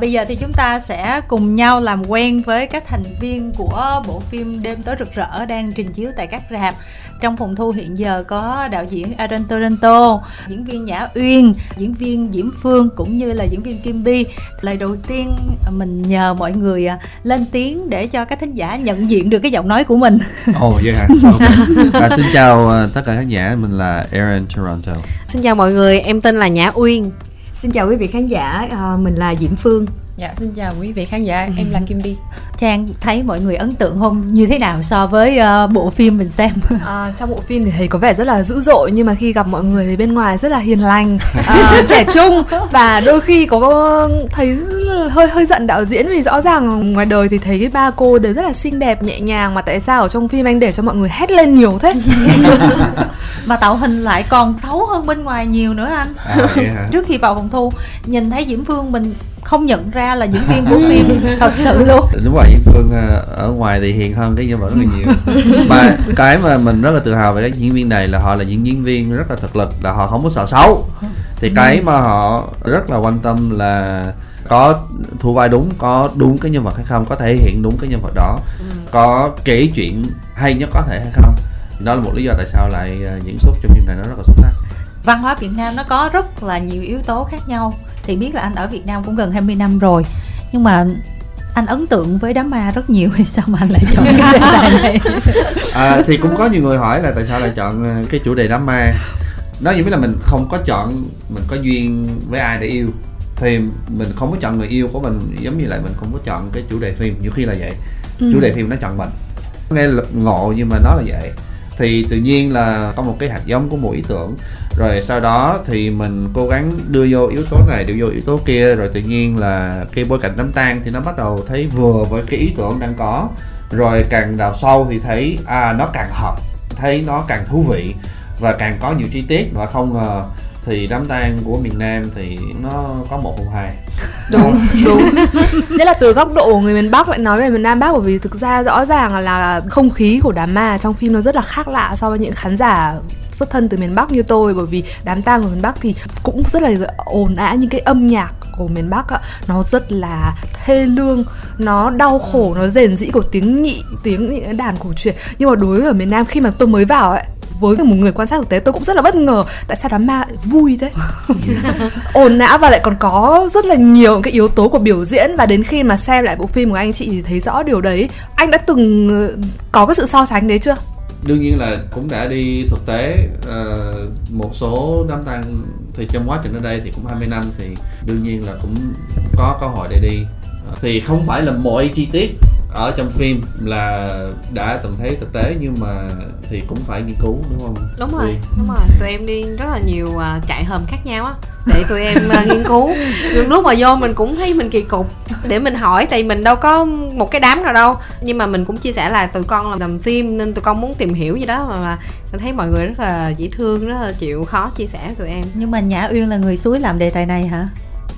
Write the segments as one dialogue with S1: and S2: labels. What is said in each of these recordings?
S1: Bây giờ thì chúng ta sẽ cùng nhau làm quen với các thành viên của bộ phim Đêm tối rực rỡ đang trình chiếu tại các rạp. Trong phòng thu hiện giờ có đạo diễn Aaron Toronto, diễn viên Nhã Uyên, diễn viên Diễm Phương cũng như là diễn viên Kim Bi. Lời đầu tiên mình nhờ mọi người à, lên tiếng để cho các thính giả nhận diện được cái giọng nói của mình.
S2: Ồ oh, vậy hả? Okay. À, xin chào à, tất cả khán giả, mình là Aaron Toronto.
S3: Xin chào mọi người, em tên là Nhã Uyên.
S4: Xin chào quý vị khán giả, à, mình là Diễm Phương.
S5: Dạ, xin chào quý vị khán giả, em là Kim Bi.
S1: Trang thấy mọi người ấn tượng không như thế nào so với uh, bộ phim mình xem?
S5: À, trong bộ phim thì thấy có vẻ rất là dữ dội nhưng mà khi gặp mọi người thì bên ngoài rất là hiền lành, à, trẻ trung và đôi khi có thấy hơi hơi giận đạo diễn vì rõ ràng ngoài đời thì thấy cái ba cô đều rất là xinh đẹp nhẹ nhàng mà tại sao ở trong phim anh để cho mọi người hét lên nhiều thế?
S1: mà tạo hình lại còn xấu hơn bên ngoài nhiều nữa anh. À, Trước khi vào phòng thu nhìn thấy Diễm Phương mình không nhận ra là diễn viên của phim thật sự luôn
S2: đúng rồi diễn phương ờ, ở ngoài thì hiền hơn cái nhân vật rất là nhiều. Mà cái mà mình rất là tự hào về các diễn viên này là họ là những diễn viên rất là thực lực là họ không có sợ xấu. Thì cái mà họ rất là quan tâm là có thu vai đúng có đúng cái nhân vật hay không có thể hiện đúng cái nhân vật đó. Ừ. có kể chuyện hay nhất có thể hay không? Đó là một lý do tại sao lại ờ, diễn xuất trong phim này nó rất là xuất sắc.
S1: Văn hóa Việt Nam nó có rất là nhiều yếu tố khác nhau. Thì biết là anh ở Việt Nam cũng gần 20 năm rồi. Nhưng mà anh ấn tượng với đám ma rất nhiều thì sao mà anh lại chọn cái đề tài này?
S2: À, thì cũng có nhiều người hỏi là tại sao lại chọn ờ, cái chủ đề đám ma. Nói như biết là mình không có chọn mình có duyên với ai để yêu. Thì mình không có chọn người yêu của mình giống như lại mình không có chọn cái chủ đề phim. Nhiều khi là vậy. Ừ. chủ đề phim nó chọn mình. Nghe ngộ nhưng mà nó là vậy. Thì tự nhiên là có một cái hạt giống của một ý tưởng rồi sau đó thì mình cố gắng đưa vô yếu tố này, đưa vô yếu tố kia. Rồi tự nhiên là cái bối cảnh đám tang thì nó bắt đầu thấy vừa với cái ý tưởng đang có. Rồi càng đào sâu thì thấy à nó càng hợp, thấy nó càng thú vị và càng có nhiều chi tiết. Và không ngờ thì đám tang của miền Nam thì nó có một không hai
S5: đúng đúng. Nghĩa là từ góc độ người miền Bắc lại nói về miền Nam Bắc, bởi vì thực ra rõ ràng là không khí của đám ma trong phim nó rất là khác lạ so với những khán giả xuất thân từ miền Bắc như tôi bởi vì đám tang của miền Bắc thì cũng rất là ồn ào những cái âm nhạc của miền Bắc á, nó rất là thê lương nó đau khổ nó rền rĩ của tiếng nhị tiếng đàn cổ truyền. Nhưng mà đối với ở miền Nam khi mà tôi mới vào ấy với một người quan sát thực tế tôi cũng rất là bất ngờ tại sao đám ma vui thế. Ồn ào và lại còn có rất là nhiều cái yếu tố của biểu diễn. Và đến khi mà xem lại bộ phim của anh chị thì thấy rõ điều đấy. Anh đã từng có cái sự so sánh đấy chưa
S2: đương nhiên là cũng đã đi thực tế uh, một số đám tang thì trong quá trình ở đây thì cũng 20 năm thì đương nhiên là cũng có cơ hội để đi. Uh, thì không phải là mọi chi tiết ở trong phim là đã từng thấy thực tế nhưng mà thì cũng phải nghiên cứu đúng không?
S3: Đúng rồi Vì... đúng rồi. Tụi em đi rất là nhiều uh, trại hòm khác nhau á. Để tụi em uh, nghiên cứu. Nhưng lúc mà vô mình cũng thấy mình kỳ cục. Để mình hỏi tại mình đâu có một cái đám nào đâu. Nhưng mà mình cũng chia sẻ là tụi con làm, làm phim nên tụi con muốn tìm hiểu gì đó mà, mà mình thấy mọi người rất là dễ thương rất là chịu khó chia sẻ tụi em.
S1: Nhưng mà nhã uyên là người suối làm đề tài này hả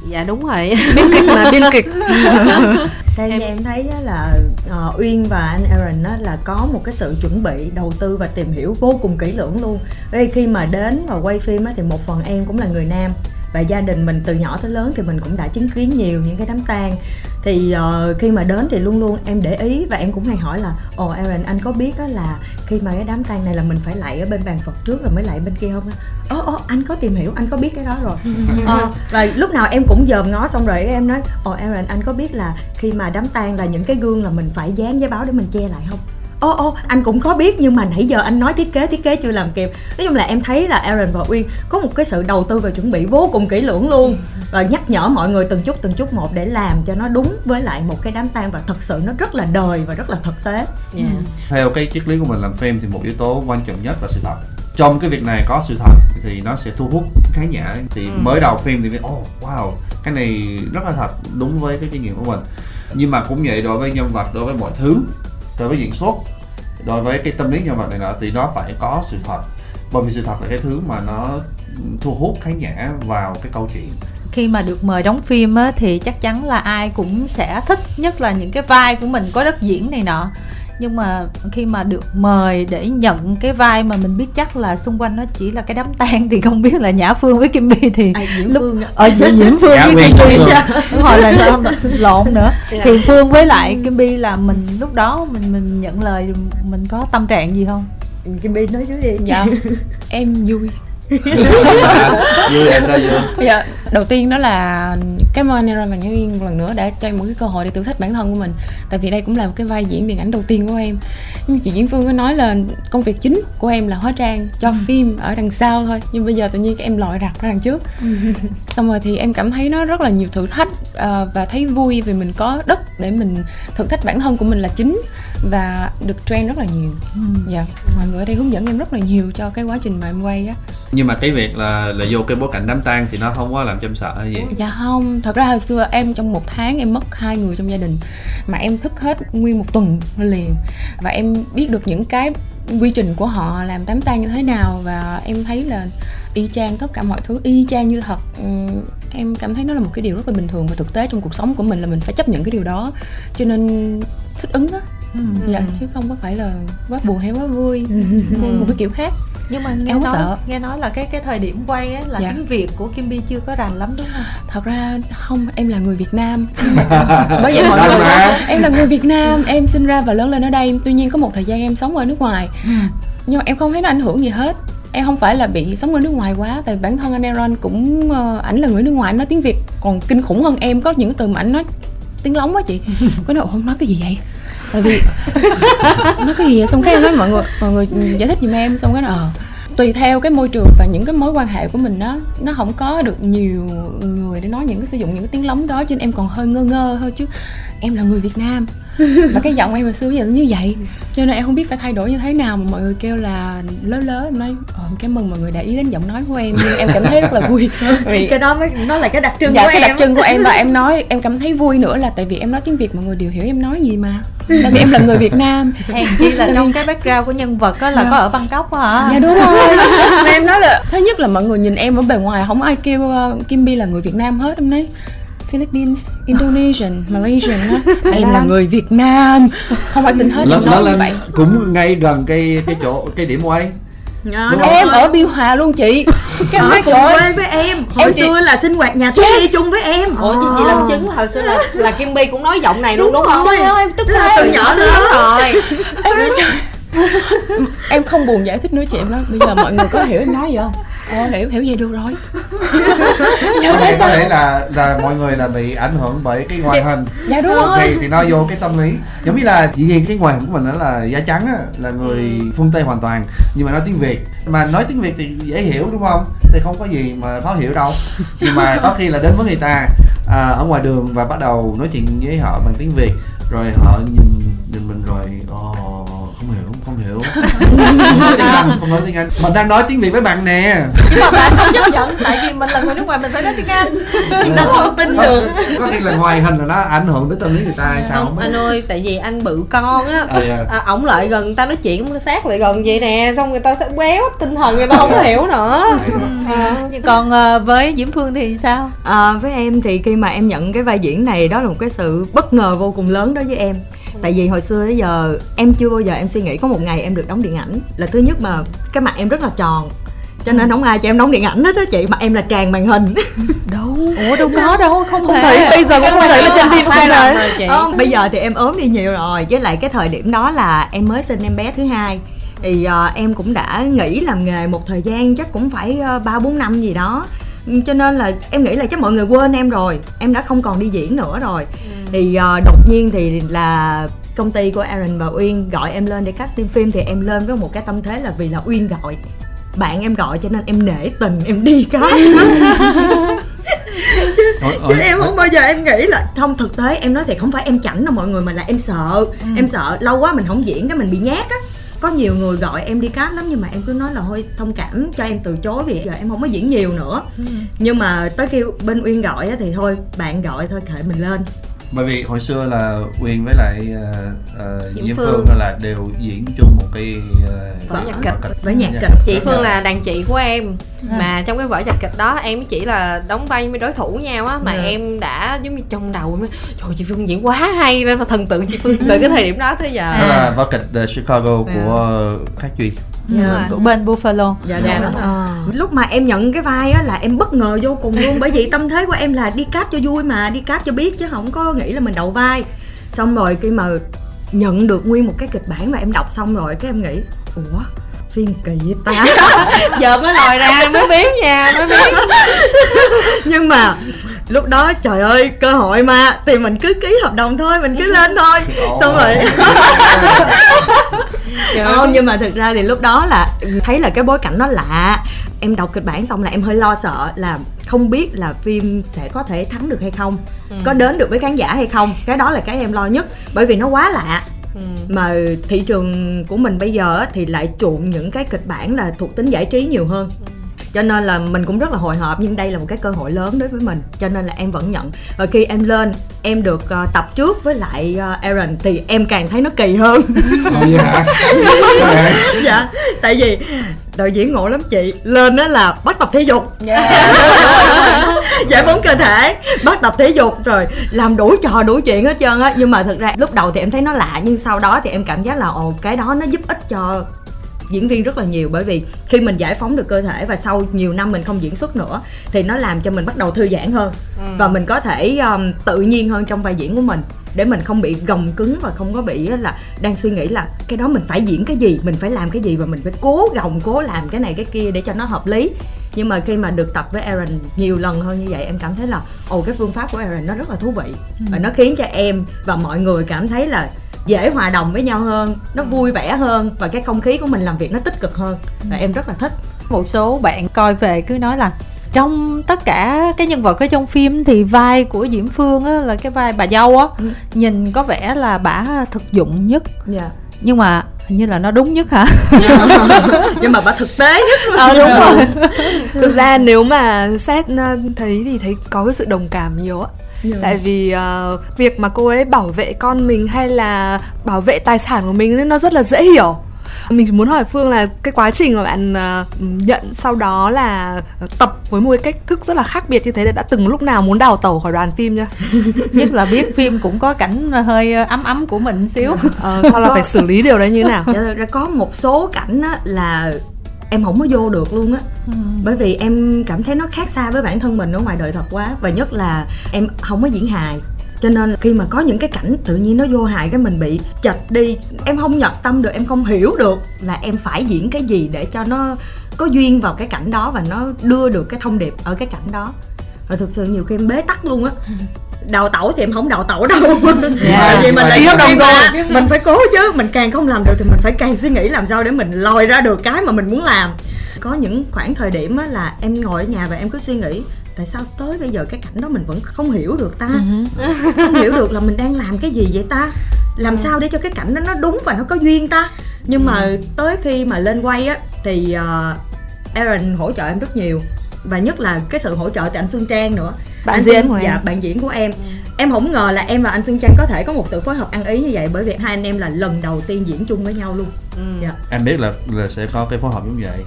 S3: dạ đúng rồi.
S5: Biên kịch là biên kịch.
S4: Theo em... em thấy là uh, uyên và anh aaron á, là có một cái sự chuẩn bị đầu tư và tìm hiểu vô cùng kỹ lưỡng luôn. Vì khi mà đến và quay phim á, thì một phần em cũng là người nam và gia đình mình từ nhỏ tới lớn thì mình cũng đã chứng kiến nhiều những cái đám tang. Thì uh, khi mà đến thì luôn luôn em để ý và em cũng hay hỏi là ồ oh, Aaron anh có biết đó là khi mà cái đám tang này là mình phải lạy ở bên bàn Phật trước rồi mới lạy bên kia không ồ oh, oh, anh có tìm hiểu anh có biết cái đó rồi. Uh, và lúc nào em cũng dòm ngó xong rồi em nói ồ oh, Aaron anh có biết là khi mà đám tang là những cái gương là mình phải dán giấy báo để mình che lại không ô ô anh cũng có biết nhưng mà nãy giờ anh nói thiết kế thiết kế chưa làm kịp nói chung là em thấy là Aaron và Uyên có một cái sự đầu tư và chuẩn bị vô cùng kỹ lưỡng luôn và nhắc nhở mọi người từng chút từng chút một để làm cho nó đúng với lại một cái đám tang và thật sự nó rất là đời và rất là thực tế yeah.
S2: Ừ. theo cái triết lý của mình làm phim thì một yếu tố quan trọng nhất là sự thật trong cái việc này có sự thật thì nó sẽ thu hút khán giả thì ừ. mới đầu phim thì biết oh wow cái này rất là thật đúng với cái kinh nghiệm của mình nhưng mà cũng vậy đối với nhân vật đối với mọi thứ đối với diễn xuất đối với cái tâm lý nhân vật này nọ thì nó phải có sự thật. Bởi vì sự thật là cái thứ mà nó thu hút khán giả vào cái câu chuyện.
S1: Khi mà được mời đóng phim á, thì chắc chắn là ai cũng sẽ thích nhất là những cái vai của mình có đất diễn này nọ nhưng mà khi mà được mời để nhận cái vai mà mình biết chắc là xung quanh nó chỉ là cái đám tang thì không biết là nhã phương với kim bi thì
S4: diễn
S1: lúc
S4: phương
S1: ở diễn diễn phương
S2: Nhã
S1: với kim bi
S2: Phương.
S1: đúng rồi là lộn, lộn nữa.
S3: Dạ.
S1: thì phương với lại kim bi là mình lúc đó mình mình nhận lời mình có tâm trạng gì không?
S4: Kim Bi nói trước đi.
S6: Dạ. Em vui
S2: vui em sao vui
S6: dạ đầu tiên đó là cảm ơn Aaron và Nhã Uyên một lần nữa đã cho em một cái cơ hội để thử thách bản thân của mình. Tại vì đây cũng là một cái vai diễn điện ảnh đầu tiên của em. Nhưng chị Diễn Phương có nói là công việc chính của em là hóa trang cho phim ở đằng sau thôi. Nhưng bây giờ tự nhiên các em lội rặt ra đằng trước. Xong rồi thì em cảm thấy nó rất là nhiều thử thách ờ, và thấy vui vì mình có đất để mình thử thách bản thân của mình là chính và được train rất là nhiều. Dạ. Mọi người ở đây hướng dẫn em rất là nhiều cho cái quá trình mà em quay á
S2: nhưng mà cái việc là là vô cái bối cảnh đám tang thì nó không có làm cho em sợ hay gì?
S6: Dạ không, thật ra hồi xưa em trong một tháng em mất hai người trong gia đình. Mà em thức hết nguyên một tuần liền. Và em biết được những cái quy trình của họ làm đám tang như thế nào. Và em thấy là y chang tất cả mọi thứ y chang như thật. Ừm, Em cảm thấy nó là một cái điều rất là bình thường. Và thực tế trong cuộc sống của mình là mình phải chấp nhận cái điều đó. Cho nên thích ứng á. Dạ, chứ không có phải là quá buồn hay quá vui. Một cái kiểu khác
S1: nhưng mà nghe
S6: Em không
S1: nói
S6: sợ.
S1: nghe nói là cái cái thời điểm quay á là
S6: Dạ.
S1: tiếng việt của kim bi chưa có rành lắm đúng không?
S6: Thật ra không em là người Việt Nam. Bởi vậy mọi người
S2: mà.
S6: em là người Việt Nam em sinh ra và lớn lên ở đây tuy nhiên có một thời gian em sống ở nước ngoài. Nhưng mà em không thấy nó ảnh hưởng gì hết. Em không phải là bị sống ở nước ngoài quá tại bản thân anh Aaron cũng ờ, ảnh là người nước ngoài anh nói tiếng Việt còn kinh khủng hơn em có những từ mà ảnh nói tiếng lóng á chị. Có nói không nói cái gì vậy tại vì nó cái gì vậy? Xong cái em nói, mọi người mọi người ừ, giải thích giùm em. Xong cái ờ. Tùy theo cái môi trường và những cái mối quan hệ của mình nó nó không có được nhiều người để nói những cái sử dụng những cái tiếng lóng đó, cho nên em còn hơi ngơ ngơ thôi chứ. Em là người Việt Nam và cái giọng em hồi xưa giờ nó như vậy. Cho nên em không biết phải thay đổi như thế nào mà mọi người kêu là lớ lớ. Em nói ờ, cảm ơn mọi người để ý đến giọng nói của em. Nhưng em cảm thấy rất là vui. Vì
S4: cái đó mới nó là cái đặc trưng
S6: dạ
S4: của
S6: cái
S4: em.
S6: đặc trưng của em và em nói em cảm thấy vui nữa là tại vì em nói tiếng việt mọi người đều hiểu em nói gì mà. Tại vì em là người việt nam.
S1: Hèn chi là trong cái background của nhân vật á là có ở bangkok á hả?
S6: Dạ đúng rồi. Em nói là thứ nhất là mọi người nhìn em ở bề ngoài không ai kêu uh, Kim Bi là người Việt Nam hết. Em nói Philippines, Indonesian, Malaysian á. Em là người Việt Nam. Không ai tin hết
S2: nó, nó
S6: nói như
S2: lên
S6: vậy.
S2: cũng ngay gần cái cái chỗ cái điểm quay.
S4: Dạ,
S2: Đúng
S4: đúng
S2: không?
S6: em ở Biên Hòa luôn chị. Cái
S4: ở cùng
S6: trời
S4: quê với em. Hồi
S6: Em
S4: xưa là sinh hoạt nhà yes. đi chung với em.
S3: Ủa chị, chị làm chứng là hồi xưa là, là kim bi cũng nói giọng này luôn đúng, không?
S6: trời ơi em tức
S4: Tức là từ nhỏ đến lớn
S3: rồi.
S6: Em nói trời. Em không buồn giải thích nữa chị em nói bây giờ mọi người có hiểu em nói gì không Ồ, hiểu hiểu vậy được rồi.
S2: Có thể có thể là là mọi người là bị ảnh hưởng bởi cái ngoại hình.
S6: dạ đúng rồi.
S2: thì thì nó vô cái tâm lý. Giống như là dĩ nhiên cái ngoại hình của mình đó là da trắng á là người phương tây hoàn toàn. Nhưng mà nói tiếng việt. Mà nói tiếng việt thì dễ hiểu đúng không? Thì không có gì mà khó hiểu đâu. Nhưng mà có khi là đến với người ta à, ở ngoài đường và bắt đầu nói chuyện với họ bằng tiếng việt. Rồi họ nhìn nhìn mình rồi ồ không hiểu. Không nói tiếng anh. Không nói tiếng anh mình đang nói tiếng việt với bạn nè.
S1: Nhưng mà bạn không chấp nhận tại vì mình là người nước ngoài mình phải nói tiếng anh.
S2: Nó không tin được. có khi là ngoài hình là nó ảnh hưởng tới tâm lý người ta hay sao
S3: không anh ơi tại vì anh bự con á.
S2: Ờ, dạ.
S3: à, ổng lại gần người ta nói chuyện ổng sát lại gần vậy nè xong người ta sẽ béo tinh thần người ta không có hiểu nữa. À.
S1: Nhưng còn ờ, với diễm phương thì sao?
S4: À, với em thì khi mà em nhận cái vai diễn này đó là một cái sự bất ngờ vô cùng lớn đối với em tại vì hồi xưa tới giờ em chưa bao giờ em suy nghĩ có một ngày em được đóng điện ảnh. Là thứ nhất mà cái mặt em rất là tròn. Cho nên không ai cho em đóng điện ảnh hết á chị mặt em là tràn màn hình.
S6: Đâu?
S1: Ủa đâu có đâu không,
S6: không
S1: thể
S6: bây giờ cũng không thấy là trên phim không
S3: chị.
S4: Không, bây giờ thì em ốm đi nhiều rồi. Với lại cái thời điểm đó là em mới sinh em bé thứ hai. Thì ờ, em cũng đã nghỉ làm nghề một thời gian chắc cũng phải ờ, ba bốn năm gì đó. Ừ, cho nên là em nghĩ là chắc mọi người quên em rồi em đã không còn đi diễn nữa rồi. Thì ờ, đột nhiên thì là công ty của Aaron và Uyên gọi em lên để casting phim thì em lên với một cái tâm thế là vì là Uyên gọi. Bạn em gọi cho nên em nể tình em đi cái
S2: Ủa, ủa,
S4: chứ em không bao giờ em nghĩ là không thực tế em nói thì không phải em chảnh đâu mọi người mà là em sợ. Em sợ lâu quá mình không diễn cái mình bị nhát á có nhiều người gọi em đi cast lắm nhưng mà em cứ nói là thôi thông cảm cho em từ chối vì giờ em không có diễn nhiều nữa. Nhưng mà tới kêu bên uyên gọi á thì thôi bạn gọi thôi kệ mình lên
S2: bởi vì hồi xưa là Uyên với lại uh, uh,
S3: Diễm
S2: Diễm
S3: Phương.
S2: Phương là đều diễn chung một cái uh,
S3: Vở nhạc kịch.
S4: với nhạc
S2: Dạ.
S4: kịch
S3: chị phương là đàn chị của em
S1: À.
S3: mà trong cái vở nhạc kịch đó em chỉ là đóng vai với đối thủ nhau á mà
S4: Dạ.
S3: em đã giống như trong đầu em nói, trời chị phương diễn quá hay nên mà thần tượng chị phương từ cái thời điểm đó tới giờ
S2: đó là vở kịch uh, Chicago
S3: Dạ.
S2: của Khắc Duy
S4: Dạ.
S3: rồi.
S1: của bên Buffalo
S4: dạ,
S3: Dạ,
S4: đúng rồi.
S5: Ờ.
S4: lúc mà em nhận cái vai á là em bất ngờ vô cùng luôn bởi vì tâm thế của em là đi cast cho vui mà đi cast cho biết chứ không có nghĩ là mình đậu vai xong rồi khi mà nhận được nguyên một cái kịch bản và em đọc xong rồi cái em nghĩ ủa phim kỳ vậy ta?
S3: Giờ mới lòi ra mới biết nha mới biết.
S4: Nhưng mà lúc đó trời ơi cơ hội mà. Thì mình cứ ký hợp đồng thôi mình cứ lên thôi. Xong rồi. Không nhưng mà thực ra thì lúc đó là thấy là cái bối cảnh nó lạ. Em đọc kịch bản xong là em hơi lo sợ là không biết là phim sẽ có thể thắng được hay không. Có đến được với khán giả hay không. Cái đó là cái em lo nhất bởi vì nó quá lạ
S3: Ừ.
S4: mà thị trường của mình bây giờ á, thì lại chuộng những cái kịch bản là thuộc tính giải trí nhiều hơn. Cho nên là mình cũng rất là hồi hộp nhưng đây là một cái cơ hội lớn đối với mình cho nên là em vẫn nhận. Và khi em lên em được ờ, tập trước với lại ờ, Aaron thì em càng thấy nó kỳ hơn.
S2: Ồ vậy hả? Sao vậy?
S4: dạ tại vì đạo diễn ngộ lắm chị. Lên đó là bắt tập thể dục giải phóng cơ thể bắt tập thể dục rồi làm đủ trò đủ chuyện hết trơn á. Nhưng mà thực ra lúc đầu thì em thấy nó lạ nhưng sau đó thì em cảm giác là ồ cái đó nó giúp ích cho diễn viên rất là nhiều. Bởi vì khi mình giải phóng được cơ thể và sau nhiều năm mình không diễn xuất nữa thì nó làm cho mình bắt đầu thư giãn hơn. Và mình có thể um, tự nhiên hơn trong vai diễn của mình để mình không bị gồng cứng và không có bị á là đang suy nghĩ là cái đó mình phải diễn cái gì mình phải làm cái gì và mình phải cố gồng cố làm cái này cái kia để cho nó hợp lý. Nhưng mà khi mà được tập với Aaron nhiều lần hơn như vậy em cảm thấy là ồ cái phương pháp của Aaron nó rất là thú vị và nó khiến cho em và mọi người cảm thấy là dễ hòa đồng với nhau hơn nó vui vẻ hơn và cái không khí của mình làm việc nó tích cực hơn và em rất là thích.
S1: Một số bạn coi về cứ nói là trong tất cả cái nhân vật ở trong phim thì vai của Diễm Phương á, là cái vai bà dâu á
S4: Ừ.
S1: nhìn có vẻ là bả thực dụng nhất.
S4: Dạ.
S1: Nhưng mà hình như là nó đúng nhất hả?
S4: Nhưng mà bà thực tế nhất.
S1: Ờ đúng rồi.
S5: Thực ra nếu mà xét ờ, thấy thì thấy có cái sự đồng cảm nhiều á.
S4: Dạ.
S5: tại vì ờ, việc mà cô ấy bảo vệ con mình hay là bảo vệ tài sản của mình nó rất là dễ hiểu mình chỉ muốn hỏi phương là cái quá trình mà bạn ờ, nhận sau đó là tập với một cái cách thức rất là khác biệt như thế là đã từng lúc nào muốn đào tẩu khỏi đoàn phim chưa?
S1: Nhất là biết phim cũng có cảnh hơi ấm ấm của mình xíu.
S5: Ờ, sau là phải xử lý điều đấy như thế nào?
S4: Dạ ra có một số cảnh á, là em không có vô được luôn á.
S1: Ừ.
S4: bởi vì em cảm thấy nó khác xa với bản thân mình ở ngoài đời thật quá. Và nhất là em không có diễn hài cho nên khi mà có những cái cảnh tự nhiên nó vô hài cái mình bị chệch đi em không nhập tâm được em không hiểu được là em phải diễn cái gì để cho nó có duyên vào cái cảnh đó và nó đưa được cái thông điệp ở cái cảnh đó. Và thực sự nhiều khi em bế tắc luôn á. Đào tẩu thì em không đào tẩu đâu. Tại vì mình lại
S5: hợp đồng rồi.
S4: mình phải cố chứ mình càng không làm được thì mình phải càng suy nghĩ làm sao để mình lòi ra được cái mà mình muốn làm. Có những khoảng thời điểm á là em ngồi ở nhà và em cứ suy nghĩ tại sao tới bây giờ cái cảnh đó mình vẫn không hiểu được ta? Không hiểu được là mình đang làm cái gì vậy ta? Làm sao để cho cái cảnh đó nó đúng và nó có duyên ta? Nhưng mà tới khi mà lên quay á thì uh, Aaron hỗ trợ em rất nhiều. Và nhất là cái sự hỗ trợ từ anh Xuân Trang nữa
S5: Bạn
S4: Anh
S5: diễn
S4: Xuân-
S5: của em.
S4: dạ bạn diễn của em em không ngờ là em và anh Xuân Trang có thể có một sự phối hợp ăn ý như vậy bởi vì hai anh em là lần đầu tiên diễn chung với nhau luôn
S3: Ừ.
S4: dạ
S2: Em biết là là sẽ có cái phối hợp giống vậy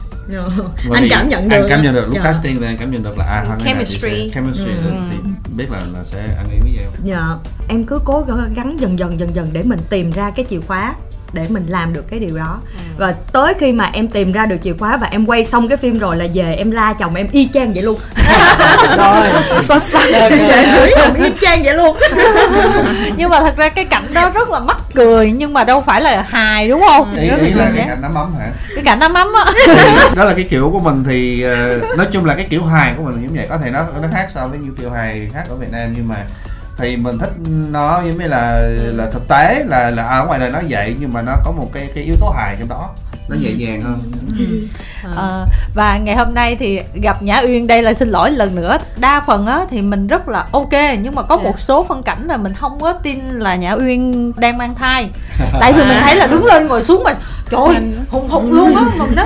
S2: Bởi
S4: anh
S2: vì
S4: cảm nhận được
S2: Anh cảm nhận được lúc
S4: Dạ.
S2: casting thì anh cảm nhận được là à thì sẽ-
S3: Chemistry.
S2: chemistry
S4: Ừ.
S2: thì, thì biết là là sẽ ăn ý với nhau
S4: Dạ, em cứ cố gắng dần dần dần dần để mình tìm ra cái chìa khóa để mình làm được cái điều đó. Và tới khi mà em tìm ra được chìa khóa và em quay xong cái phim rồi là về em la chồng em y chang vậy luôn.
S5: Rồi xuất sắc
S4: về chồng y chang vậy luôn.
S1: Nhưng mà thật ra cái cảnh đó rất là mắc cười nhưng mà đâu phải là hài đúng không?
S2: Ý,
S1: Rất
S2: ý là cái cảnh nắm ấm hả?
S1: Cái cảnh ấm ấm á.
S2: Đó là cái kiểu của mình thì ờ, nói chung là cái kiểu hài của mình giống vậy. Có thể nó nó khác so với nhiều kiểu hài khác ở Việt Nam nhưng mà thì mình thích nó giống như là là thực tế là là ở ngoài đời nó vậy nhưng mà nó có một cái cái yếu tố hài trong đó. Nó nhẹ nhàng hơn.
S1: Ờ, và ngày hôm nay thì gặp Nhã Uyên đây là xin lỗi lần nữa. Đa phần á thì mình rất là ok nhưng mà có một số phân cảnh là mình không có tin là Nhã Uyên đang mang thai. Tại vì mình thấy là đứng lên ngồi xuống mà trời ơi, hùng hục luôn á mình đó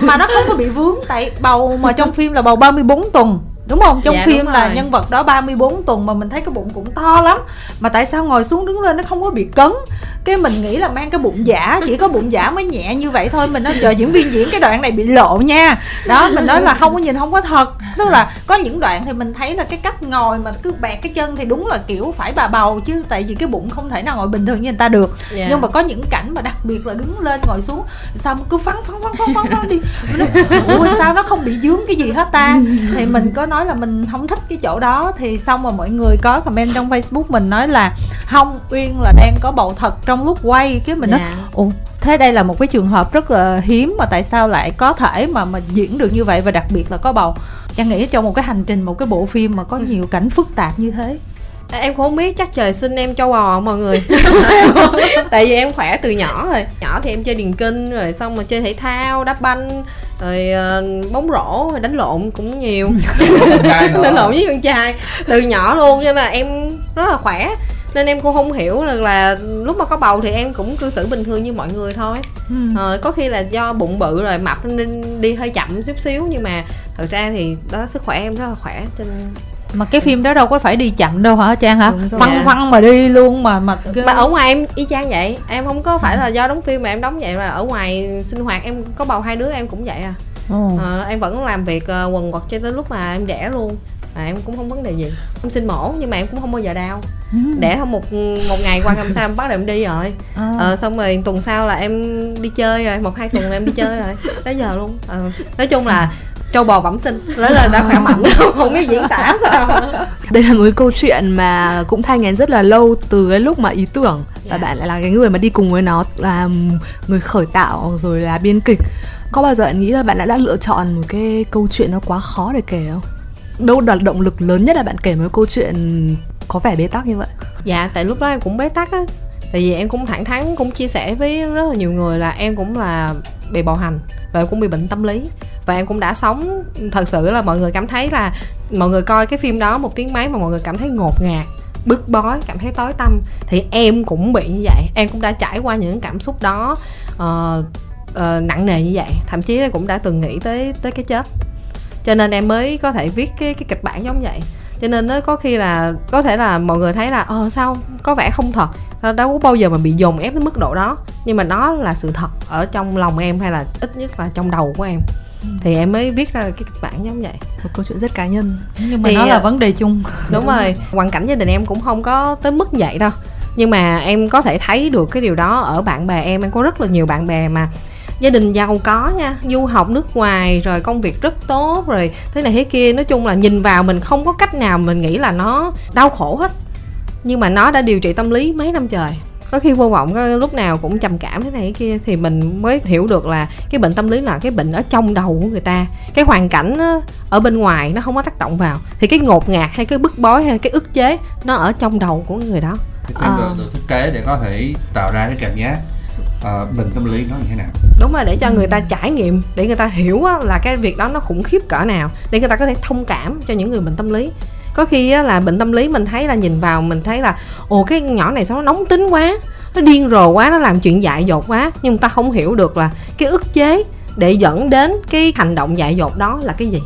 S1: mà nó không có bị vướng tại bầu mà trong phim là bầu 34 tuần đúng không? Trong
S3: Dạ,
S1: phim là nhân vật đó 34 tuần mà mình thấy cái bụng cũng to lắm. Mà tại sao ngồi xuống đứng lên nó không có bị cấn? Cái mình nghĩ là mang cái bụng giả chỉ có bụng giả mới nhẹ như vậy thôi. Mình nói chờ diễn viên diễn cái đoạn này bị lộ nha. Đó mình nói là không có nhìn không có thật. Tức là có những đoạn thì mình thấy là cái cách ngồi mà cứ bẹt cái chân thì đúng là kiểu phải bà bầu chứ tại vì cái bụng không thể nào ngồi bình thường như người ta được.
S3: Dạ.
S1: nhưng mà có những cảnh mà đặc biệt là đứng lên ngồi xuống xong cứ phắn phắn phắn phắn phắn, phắn đi. Mình nói, ủa sao nó không bị dướng cái gì hết ta? Thì mình có nói là mình không thích cái chỗ đó thì xong rồi mọi người có comment trong facebook mình nói là không uyên là đang có bầu thật trong lúc quay. Cái mình nói
S3: Dạ.
S1: ồ thế đây là một cái trường hợp rất là hiếm mà tại sao lại có thể mà mà diễn được như vậy và đặc biệt là có bầu? Trang nghĩ trong một cái hành trình một cái bộ phim mà có nhiều cảnh phức tạp như thế
S3: em cũng không biết chắc trời sinh em châu bò mọi người. Tại vì em khỏe từ nhỏ rồi. Nhỏ thì em chơi điền kinh rồi xong mà chơi thể thao đá banh rồi ờ, bóng rổ rồi đánh lộn cũng nhiều. Đánh lộn với con trai. Từ nhỏ luôn cho nên là em rất là khỏe. Nên em cũng không hiểu được là lúc mà có bầu thì em cũng cư xử bình thường như mọi người thôi. Ờ, có khi là do bụng bự rồi mập nên đi hơi chậm chút xíu nhưng mà thật ra thì đó sức khỏe em rất là khỏe cho nên
S1: mà cái phim đó đâu có phải đi chậm đâu hả Trang hả? Phăng
S3: Dạ.
S1: phăng mà đi luôn mà mà
S3: mà ở ngoài em y chang vậy. Em không có phải là do đóng phim mà em đóng vậy mà ở ngoài sinh hoạt em có bầu hai đứa em cũng vậy à. Ờ, em vẫn làm việc ờ, quần quật cho tới lúc mà em đẻ luôn. Mà em cũng không vấn đề gì. Em sinh mổ nhưng mà em cũng không bao giờ đau.
S1: Ừ.
S3: đẻ không một một ngày qua năm sau em bắt đầu em đi rồi.
S1: À.
S3: ờ, xong rồi tuần sau là em đi chơi rồi một hai tuần là em đi chơi rồi. Tới giờ luôn. Ờ, nói chung là trâu bò bẩm sinh. Đó là đã khỏe mạnh không biết diễn tả sao.
S5: Đây là một cái câu chuyện mà cũng thai nghén rất là lâu từ cái lúc mà ý tưởng và
S3: Dạ.
S5: bạn lại là cái người mà đi cùng với nó là người khởi tạo rồi là biên kịch. Có bao giờ bạn nghĩ là bạn đã, đã lựa chọn một cái câu chuyện nó quá khó để kể không? Đâu là động lực lớn nhất là bạn kể một câu chuyện có vẻ bế tắc như vậy?
S3: Dạ tại lúc đó em cũng bế tắc á. Tại vì em cũng thẳng thắn cũng chia sẻ với rất là nhiều người là em cũng là bị bạo hành và em cũng bị bệnh tâm lý. Và em cũng đã sống thật sự là mọi người cảm thấy là mọi người coi cái phim đó một tiếng mấy mà mọi người cảm thấy ngột ngạt bức bối cảm thấy tối tâm thì em cũng bị như vậy. Em cũng đã trải qua những cảm xúc đó uh, uh, nặng nề như vậy. Thậm chí là cũng đã từng nghĩ tới tới cái chết. Cho nên em mới có thể viết cái cái kịch bản giống vậy cho nên nó có khi là có thể là mọi người thấy là ờ sao có vẻ không thật? Đâu có bao giờ mà bị dồn ép đến mức độ đó. Nhưng mà nó là sự thật ở trong lòng em hay là ít nhất là trong đầu của em. Thì em mới viết ra cái kịch bản giống vậy.
S5: Một câu chuyện rất cá nhân.
S1: Nhưng mà
S3: Thì,
S1: nó là
S3: à,
S1: vấn đề chung.
S3: đúng rồi. hoàn cảnh gia đình em cũng không có tới mức vậy đâu. Nhưng mà em có thể thấy được cái điều đó ở bạn bè em. Em có rất là nhiều bạn bè mà gia đình giàu có nha du học nước ngoài rồi công việc rất tốt rồi thế này thế kia. Nói chung là nhìn vào mình không có cách nào mình nghĩ là nó đau khổ hết. Nhưng mà nó đã điều trị tâm lý mấy năm trời. Có khi vô vọng có lúc nào cũng trầm cảm thế này thế kia thì mình mới hiểu được là cái bệnh tâm lý là cái bệnh ở trong đầu của người ta. Cái hoàn cảnh ở bên ngoài nó không có tác động vào. Thì cái ngột ngạt hay cái bức bối hay cái ức chế nó ở trong đầu của người đó.
S2: Thì phim
S1: Ờ.
S2: được, được thiết kế để có thể tạo ra cái cảm giác bệnh tâm lý nó như thế nào?
S3: Đúng rồi để cho người ta trải nghiệm để người ta hiểu á, là cái việc đó nó khủng khiếp cỡ nào để người ta có thể thông cảm cho những người bệnh tâm lý. Có khi á, là bệnh tâm lý mình thấy là nhìn vào mình thấy là ồ cái nhỏ này sao nó nóng tính quá nó điên rồ quá nó làm chuyện dại dột quá. Nhưng người ta không hiểu được là cái ức chế để dẫn đến cái hành động dại dột đó là cái gì.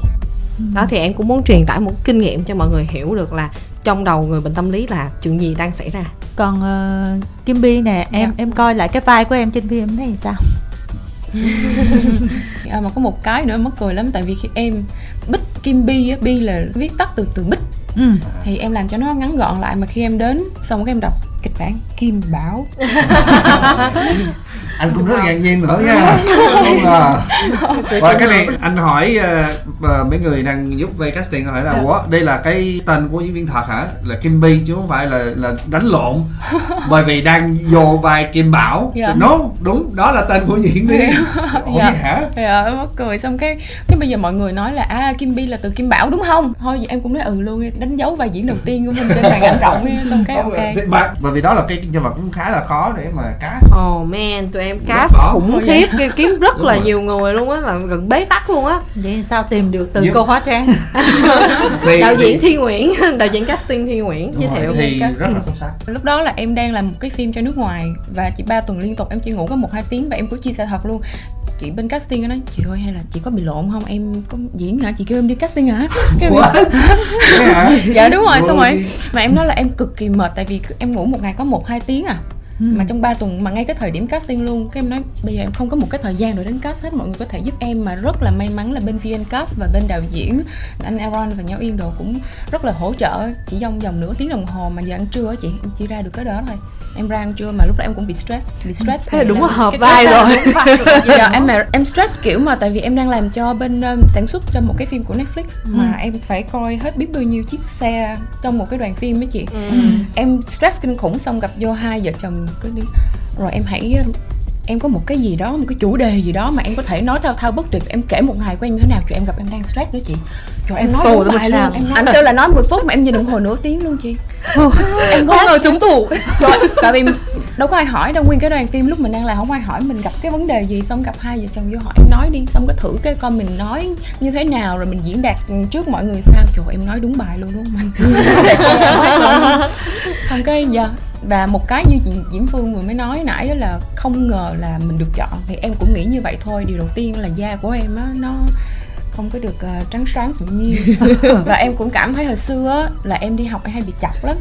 S3: Đó thì em cũng muốn truyền tải một kinh nghiệm cho mọi người hiểu được là trong đầu người bệnh tâm lý là chuyện gì đang xảy ra
S1: còn ờ, Kim Bi nè em
S6: Dạ.
S1: em coi lại cái vai của em trên phim em thấy sao
S6: à, mà có một cái nữa mắc cười lắm tại vì khi em bích kim bi á bi là viết tắt từ từ bích
S1: ừ.
S6: thì em làm cho nó ngắn gọn lại mà khi em đến xong cái em đọc kịch bản kim bảo
S2: anh cũng rất ngạc nhiên nữa nha. Không? Ngờ và cái này anh hỏi ờ, mấy người đang giúp về casting hỏi là ủa đây là cái tên của diễn viên thật hả? Là Kim Bi chứ không phải là là đánh lộn. Bởi vì đang vô vai Kim Bảo.
S6: Dạ.
S2: no đúng đó là tên của diễn viên. Ủa
S6: Dạ.
S2: vậy hả?
S6: Thì ờ, em mắc cười. Xong cái cái bây giờ mọi người nói là à kim bi là từ kim bảo đúng không? Thôi vậy em cũng nói ừ luôn đi, đánh dấu vai diễn đầu tiên của mình trên màn ảnh rộng xong cái ok.
S2: bởi vì đó là cái nhân vật cũng khá là khó để mà cast.
S3: Oh man, tụi em em cast
S2: khó.
S3: khủng khiếp kiếm- kiếm rất
S2: Đúng
S3: là
S2: rồi.
S3: nhiều người luôn á là gần bế tắc luôn á.
S1: Vậy sao tìm được từ
S2: Nhưng-
S1: cô hóa trang?
S2: Thì-
S3: đạo diễn thi nguyễn đạo diễn casting thi nguyễn
S2: Đúng
S3: giới thiệu
S2: thì
S6: Casting.
S2: rất là xuất sắc.
S6: Lúc đó là em đang làm một cái phim cho nước ngoài và chỉ 3 tuần liên tục em chỉ ngủ có một hai tiếng và em cũng chia sẻ thật luôn. Chị bên casting nó nói chị ơi hay là chị có bị lộn không? Em có diễn hả? Chị kêu em đi casting hả? Em dạ đúng rồi xong rồi. Mà em nói là em cực kỳ mệt tại vì em ngủ một ngày có một hai tiếng à Ừ. mà trong 3 tuần mà ngay cái thời điểm casting luôn, cái em nói bây giờ em không có một cái thời gian để đến cast hết, mọi người có thể giúp em mà rất là may mắn là bên VN Cast và bên đạo diễn, anh Aaron và Nhau Yên Đồ cũng rất là hỗ trợ, chỉ trong vòng nửa tiếng đồng hồ mà giờ ăn trưa á chị, em chỉ ra được cái đó thôi em ra ăn trưa mà lúc đó em cũng bị stress bị stress.
S5: Thế là đúng là hợp vai rồi.
S6: giờ em mà em stress kiểu mà tại vì em đang làm cho bên um, sản xuất cho một cái phim của Netflix mà em phải coi hết biết bao nhiêu chiếc xe trong một cái đoàn phim ấy chị.
S3: Ừ.
S6: em stress kinh khủng xong gặp vô hai vợ chồng cứ đi. Rồi em hãy em có một cái gì đó một cái chủ đề gì đó mà em có thể nói thao thao bất tuyệt. Em kể một ngày của em như thế nào chuyện em gặp em đang stress đó chị. Rồi em nói đúng
S5: ra một
S6: bài luôn. Em nói, anh kêu là nói 10 phút mà em nhìn đồng hồ nửa tiếng luôn chị.
S5: Em không ngờ trúng tủ
S6: Trời, tại vì đâu có ai hỏi đâu. Nguyên cái đoàn phim lúc mình đang làm không ai hỏi mình gặp cái vấn đề gì xong gặp hai vợ chồng vô hỏi em nói đi. Xong cái thử cái coi mình nói như thế nào rồi mình diễn đạt trước mọi người sao. Trời em nói đúng bài luôn đúng không anh? Tại sao em nói luôn? xong cái giờ và một cái như chị Diễm Phương vừa mới nói nãy đó là không ngờ là mình được chọn. Thì em cũng nghĩ như vậy thôi. Điều đầu tiên là da của em á nó không có được ờ, trắng sáng tự nhiên. Và em cũng cảm thấy hồi xưa á, là em đi học em hay bị chọc lắm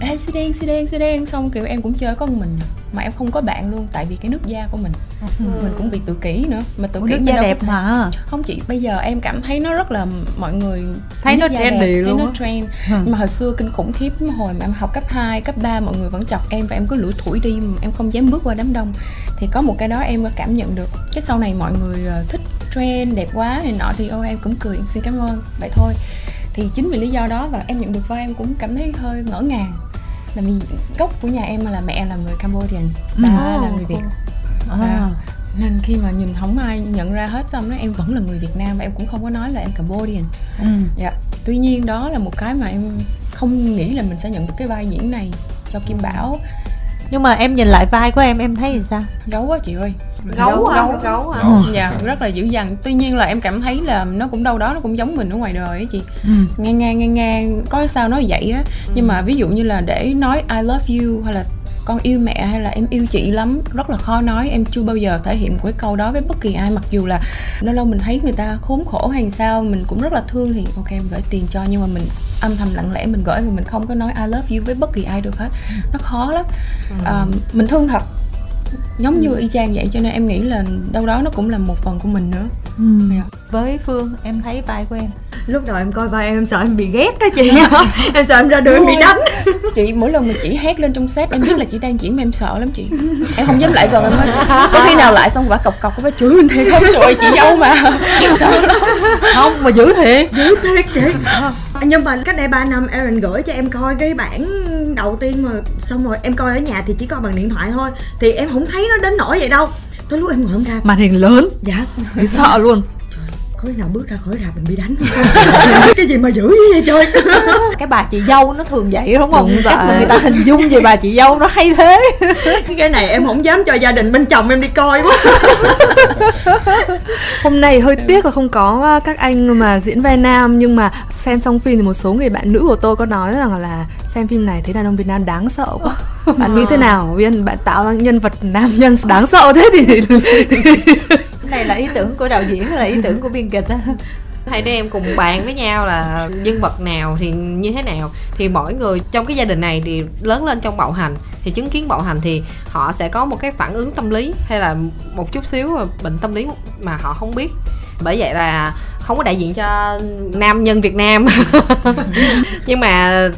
S6: Ê, xi đen xi đen xi đen. Xong kiểu em cũng chơi có mình. Mà em không có bạn luôn tại vì cái nước da của mình. Mình cũng bị tự kỷ nữa. Mà tự
S1: Ủa,
S6: kỷ
S1: nước da đẹp mà.
S6: không chị bây giờ em cảm thấy nó rất là mọi người
S1: Thấy nó trendy
S6: đẹp, thấy
S1: luôn
S6: nó
S1: á.
S6: trend.
S1: Ừ.
S6: nhưng mà hồi xưa kinh khủng khiếp hồi mà em học cấp 2, cấp 3 mọi người vẫn chọc em và em cứ lủi thủi đi. Mà em không dám bước qua đám đông. Thì có một cái đó em có cảm nhận được. Cái sau này mọi người ờ, thích trend đẹp quá này nọ thì ôi em cũng cười em xin cảm ơn. Vậy thôi. Thì chính vì lý do đó và em nhận được vai em cũng cảm thấy hơi ngỡ ngàng là vì gốc của nhà em là mẹ là người Cambodian ba
S1: Ừ.
S6: là người Việt.
S1: À.
S6: nên khi mà nhìn không ai nhận ra hết xong đó em vẫn là người Việt Nam và em cũng không có nói là em Cambodian.
S1: Ừ.
S6: dạ. Tuy nhiên đó là một cái mà em không nghĩ là mình sẽ nhận được cái vai diễn này cho Kim Bảo.
S1: Nhưng mà em nhìn lại vai của em em thấy thì sao?
S6: Gấu quá chị ơi
S3: gấu hả
S6: gấu
S3: gấu hả
S2: Gấu.
S6: dạ rất là dữ dằn. Tuy nhiên là em cảm thấy là nó cũng đâu đó nó cũng giống mình ở ngoài đời ấy chị.
S1: Ừ.
S6: ngang ngang ngang ngang có sao nói vậy á. Nhưng mà ví dụ như là để nói I love you hay là con yêu mẹ hay là em yêu chị lắm rất là khó nói. Em chưa bao giờ thể hiện cái câu đó với bất kỳ ai mặc dù là lâu lâu mình thấy người ta khốn khổ hay sao mình cũng rất là thương thì ok em gửi tiền cho nhưng mà mình âm thầm lặng lẽ mình gửi và mình không có nói I love you với bất kỳ ai được hết. Nó khó lắm. À, mình thương thật giống như y chang vậy, cho nên em nghĩ là đâu đó nó cũng là một phần của mình nữa.
S1: Ừ.
S6: Dạ.
S1: với phương em thấy vai của em.
S4: Lúc đầu em coi vai em em sợ em bị ghét đó chị. Em sợ em ra đường em bị đánh.
S6: Chị mỗi lần mà chị hét lên trong set em biết là chị đang diễn mà em sợ lắm chị. Em không dám lại gần em có khi nào lại xong quả cọc cọc với chửi mình thì không. Trời chị dâu mà. Em sợ lắm.
S1: Không mà giữ thiệt.
S4: Dữ thiệt chị. Nhưng mà cách đây 3 năm Aaron gửi cho em coi cái bản đầu tiên mà xong rồi em coi ở nhà thì chỉ coi bằng điện thoại thôi. Thì em không thấy nó đến nỗi vậy đâu tới lúc em ngồi em ra.
S5: Màn hình lớn.
S4: Dạ.
S5: Thấy sợ luôn.
S4: Có khi nào bước ra khỏi rạp mình bị đánh không? Cái gì mà dữ vậy trời?
S1: Cái bà chị dâu nó thường vậy đúng không?
S5: Đúng
S1: cách mà người ta hình dung về bà chị dâu nó hay thế.
S4: Cái này em không dám cho gia đình bên chồng em đi coi quá.
S5: Hôm nay hơi tiếc là không có uh, các anh mà diễn vai nam nhưng mà xem xong phim thì một số người bạn nữ của tôi có nói rằng là xem phim này thấy đàn ông Việt Nam đáng sợ quá. Bạn nghĩ thế nào? Viên bạn tạo ra nhân vật nam nhân đáng sợ thế thì
S1: này là ý tưởng của đạo diễn hay là ý tưởng của biên kịch á.
S3: Hai đứa em cùng bàn với nhau là nhân vật nào thì như thế nào. Thì mỗi người trong cái gia đình này thì lớn lên trong bạo hành. Thì chứng kiến bạo hành thì họ sẽ có một cái phản ứng tâm lý hay là một chút xíu bệnh tâm lý mà họ không biết. Bởi vậy là không có đại diện cho nam nhân Việt Nam. Nhưng mà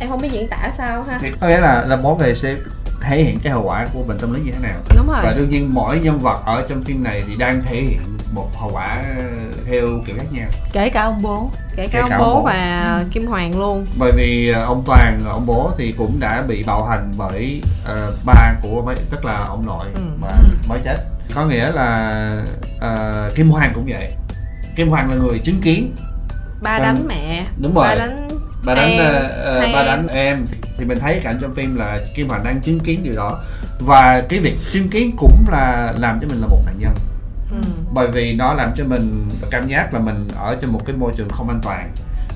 S3: em không biết diễn tả sao ha.
S2: Thì có nghĩa là là mỗi người sẽ thể hiện cái hậu quả của bệnh tâm lý như thế nào.
S3: Đúng rồi.
S2: Và đương nhiên mỗi nhân vật ở trong phim này thì đang thể hiện một hậu quả theo kiểu khác nhau.
S1: Kể cả ông bố.
S3: Kể
S2: kể
S3: cả ông
S2: cả
S3: bố
S2: ông bố.
S3: và Kim Hoàng luôn.
S2: Bởi vì ờ, ông Toàn ông bố thì cũng đã bị bạo hành bởi ờ, ba của mấy tức là ông nội
S3: Ừ.
S2: mà mới chết. Có nghĩa là ờ, Kim Hoàng cũng vậy. Kim Hoàng là người chứng kiến.
S3: Ba đánh mẹ.
S2: Đúng
S3: ba
S2: rồi.
S3: đánh
S2: bà đánh
S3: Em,
S2: ờ, ờ,
S3: hai
S2: bà
S3: em.
S2: đánh em. Thì, mình thấy cảnh trong phim là Kim Hoàng đang chứng kiến điều đó. Và cái việc chứng kiến cũng là làm cho mình là một nạn nhân.
S3: Ừ.
S2: bởi vì nó làm cho mình cảm giác là mình ở trong một cái môi trường không an toàn.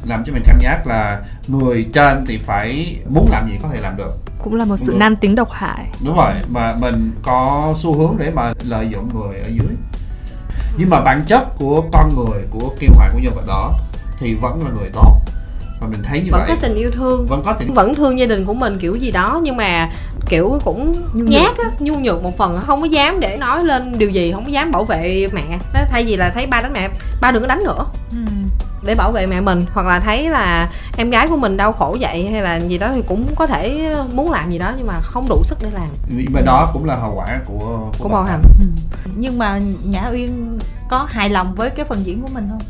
S2: Làm cho mình cảm giác là người trên thì phải muốn làm gì có thể làm được.
S5: Cũng là một sự nam tính độc hại.
S2: Đúng rồi mà mình có xu hướng để mà lợi dụng người ở dưới. Nhưng mà bản chất của con người của Kim Hoàng của nhân vật đó thì vẫn là người tốt và mình thấy như
S3: vẫn
S2: vậy.
S3: có tình yêu thương.
S2: Vẫn có tình
S3: vẫn thương gia đình của mình kiểu gì đó nhưng mà kiểu cũng
S4: Nhu
S3: nhát á nhu nhược một phần không có dám để nói lên điều gì không có dám bảo vệ mẹ. Nó thay vì là thấy ba đánh mẹ ba đừng có đánh nữa.
S1: Ừ.
S3: để bảo vệ mẹ mình hoặc là thấy là em gái của mình đau khổ vậy hay là gì đó thì cũng có thể muốn làm gì đó nhưng mà không đủ sức để làm.
S2: Nhưng mà đó cũng là hậu quả của
S3: của bạo hành.
S1: Ừ. nhưng mà nhã uyên có hài lòng với cái phần diễn của mình không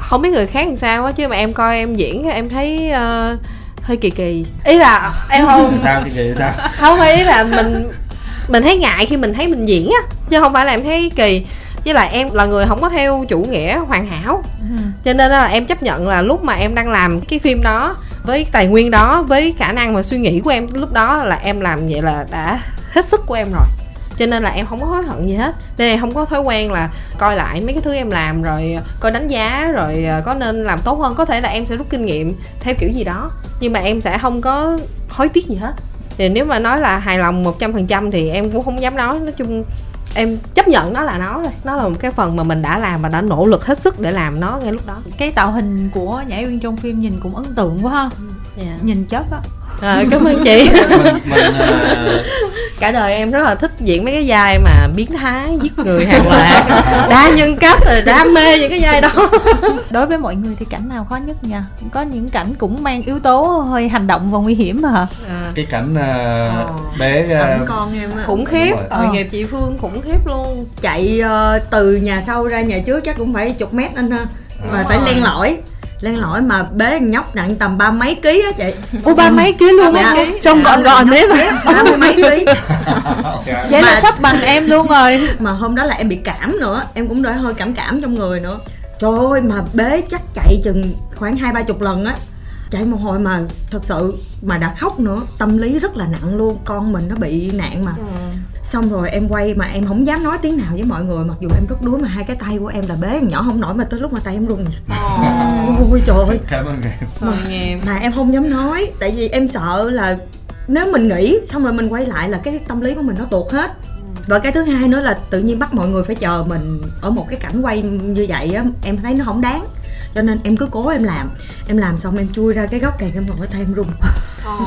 S3: không biết người khác làm sao á chứ mà em coi em diễn em thấy ờ, hơi kỳ kỳ. Ý là em không
S2: sao cái gì sao?
S3: Không phải ý là mình mình thấy ngại khi mình thấy mình diễn á chứ không phải là em thấy kỳ. Với lại em là người không có theo chủ nghĩa hoàn hảo. Cho nên là em chấp nhận là lúc mà em đang làm cái phim đó với tài nguyên đó với khả năng và suy nghĩ của em lúc đó là em làm vậy là đã hết sức của em rồi cho nên là em không có hối hận gì hết. Nên em không có thói quen là coi lại mấy cái thứ em làm rồi coi đánh giá rồi ờ, có nên làm tốt hơn. Có thể là em sẽ rút kinh nghiệm theo kiểu gì đó nhưng mà em sẽ không có hối tiếc gì hết. Thì nếu mà nói là hài lòng 100% thì em cũng không dám nói. Nói chung em chấp nhận nó là nó thôi. Nó là một cái phần mà mình đã làm và đã nỗ lực hết sức để làm nó ngay lúc đó.
S1: Cái tạo hình của nhã uyên trong phim nhìn cũng ấn tượng quá ha.
S3: Yeah.
S1: nhìn chất á
S3: à, cảm ơn chị.
S2: Mình, mình ờ,
S3: cả đời em rất là thích diễn mấy cái vai mà biến thái giết người hàng loạt. Đa nhân cách rồi đam mê những cái vai đó.
S1: Đối với mọi người thì cảnh nào khó nhất nha? Có những cảnh cũng mang yếu tố hơi hành động và nguy hiểm mà. Hả
S3: à,
S2: cái cảnh Ờ. bé
S4: Ẩm con em á.
S3: Khủng khiếp. Tội
S1: Ờ.
S3: nghiệp chị phương khủng khiếp luôn.
S4: Chạy ờ, từ nhà sau ra nhà trước chắc cũng phải chục mét anh ha. Mà phải len lỏi len lỏi mà bế nhóc nặng tầm ba mấy ký á chị.
S1: Ô ba mấy ký luôn
S4: Dạ.
S1: á
S5: trông gọn gọn thế mà.
S4: ba mươi mấy ký.
S1: Vậy là sắp bằng em luôn rồi.
S4: Mà hôm đó là em bị cảm nữa em cũng đỡ hơi cảm cảm trong người nữa. Trời ơi mà bế chắc chạy chừng khoảng hai ba chục lần á chạy một hồi mà thật sự mà đã khóc nữa tâm lý rất là nặng luôn con mình nó bị nạn mà. Xong rồi em quay mà em không dám nói tiếng nào với mọi người mặc dù em rất đuối mà hai cái tay của em là bế con nhỏ không nổi mà tới lúc mà tay em run. Ôi trời ơi.
S2: Cảm ơn em.
S3: Nghiệp
S4: mà em. không dám nói tại vì em sợ là nếu mình nghĩ xong rồi mình quay lại là cái tâm lý của mình nó tuột hết. Và cái thứ hai nữa là tự nhiên bắt mọi người phải chờ mình ở một cái cảnh quay như vậy á em thấy nó không đáng cho nên em cứ cố em làm. Em làm xong em chui ra cái góc đèn em ngồi tay em run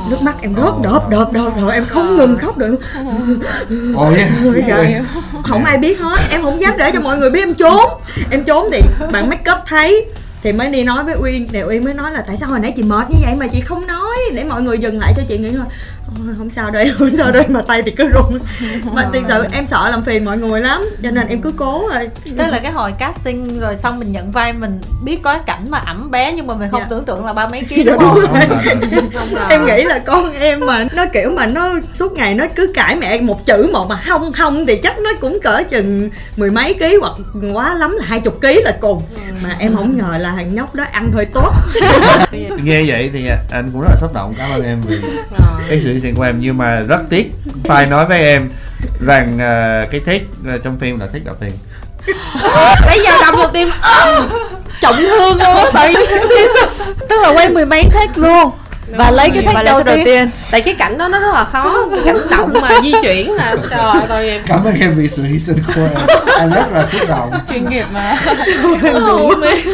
S4: nước mắt em rớt đợp đợp đợp rồi em không ngừng khóc được.
S2: Ôi
S4: Ôi trời. không ai biết hết. Em không dám để cho mọi người biết em trốn. Em trốn thì bạn make up thấy. Thì mới đi nói với uyên. Thì uyên mới nói là tại sao hồi nãy chị mệt như vậy mà chị không nói? Để mọi người dừng lại cho chị nghĩ là "Ôi, không sao đây không sao đây mà tay thì cứ run mà thực sự em sợ làm phiền mọi người lắm cho nên em cứ cố rồi
S1: tức là cái hồi casting rồi xong mình nhận vai mình biết có cái cảnh mà ẩm bé nhưng mà mình không
S4: Dạ.
S1: tưởng tượng là ba mấy ký
S4: Dạ,
S1: đúng không?
S4: đúng
S3: không
S4: em nghĩ là con em mà nó kiểu mà nó suốt ngày nó cứ cãi mẹ một chữ một mà không không thì chắc nó cũng cỡ chừng mười mấy ký hoặc quá lắm là hai chục ký là cùng. Mà em không ngờ là thằng nhóc đó ăn hơi tốt.
S2: Nghe vậy thì anh cũng rất là xúc động cảm ơn em vì cái sự sinh của em nhưng mà rất tiếc phải nói với em rằng ờ, cái take ờ, trong phim là take đầu tiên.
S3: Bây giờ đọc một tim. Trọng thương luôn. Tại
S1: tức là quay mười mấy take luôn. Và lấy cái
S5: lấy
S1: đầu
S5: đầu
S1: tiên.
S3: tại cái cảnh đó nó rất là khó cái cảnh động mà di chuyển mà. Trời ơi
S2: cảm ơn em vì sự hy sinh của em. Anh rất là xúc động.
S6: Chuyên nghiệp mà.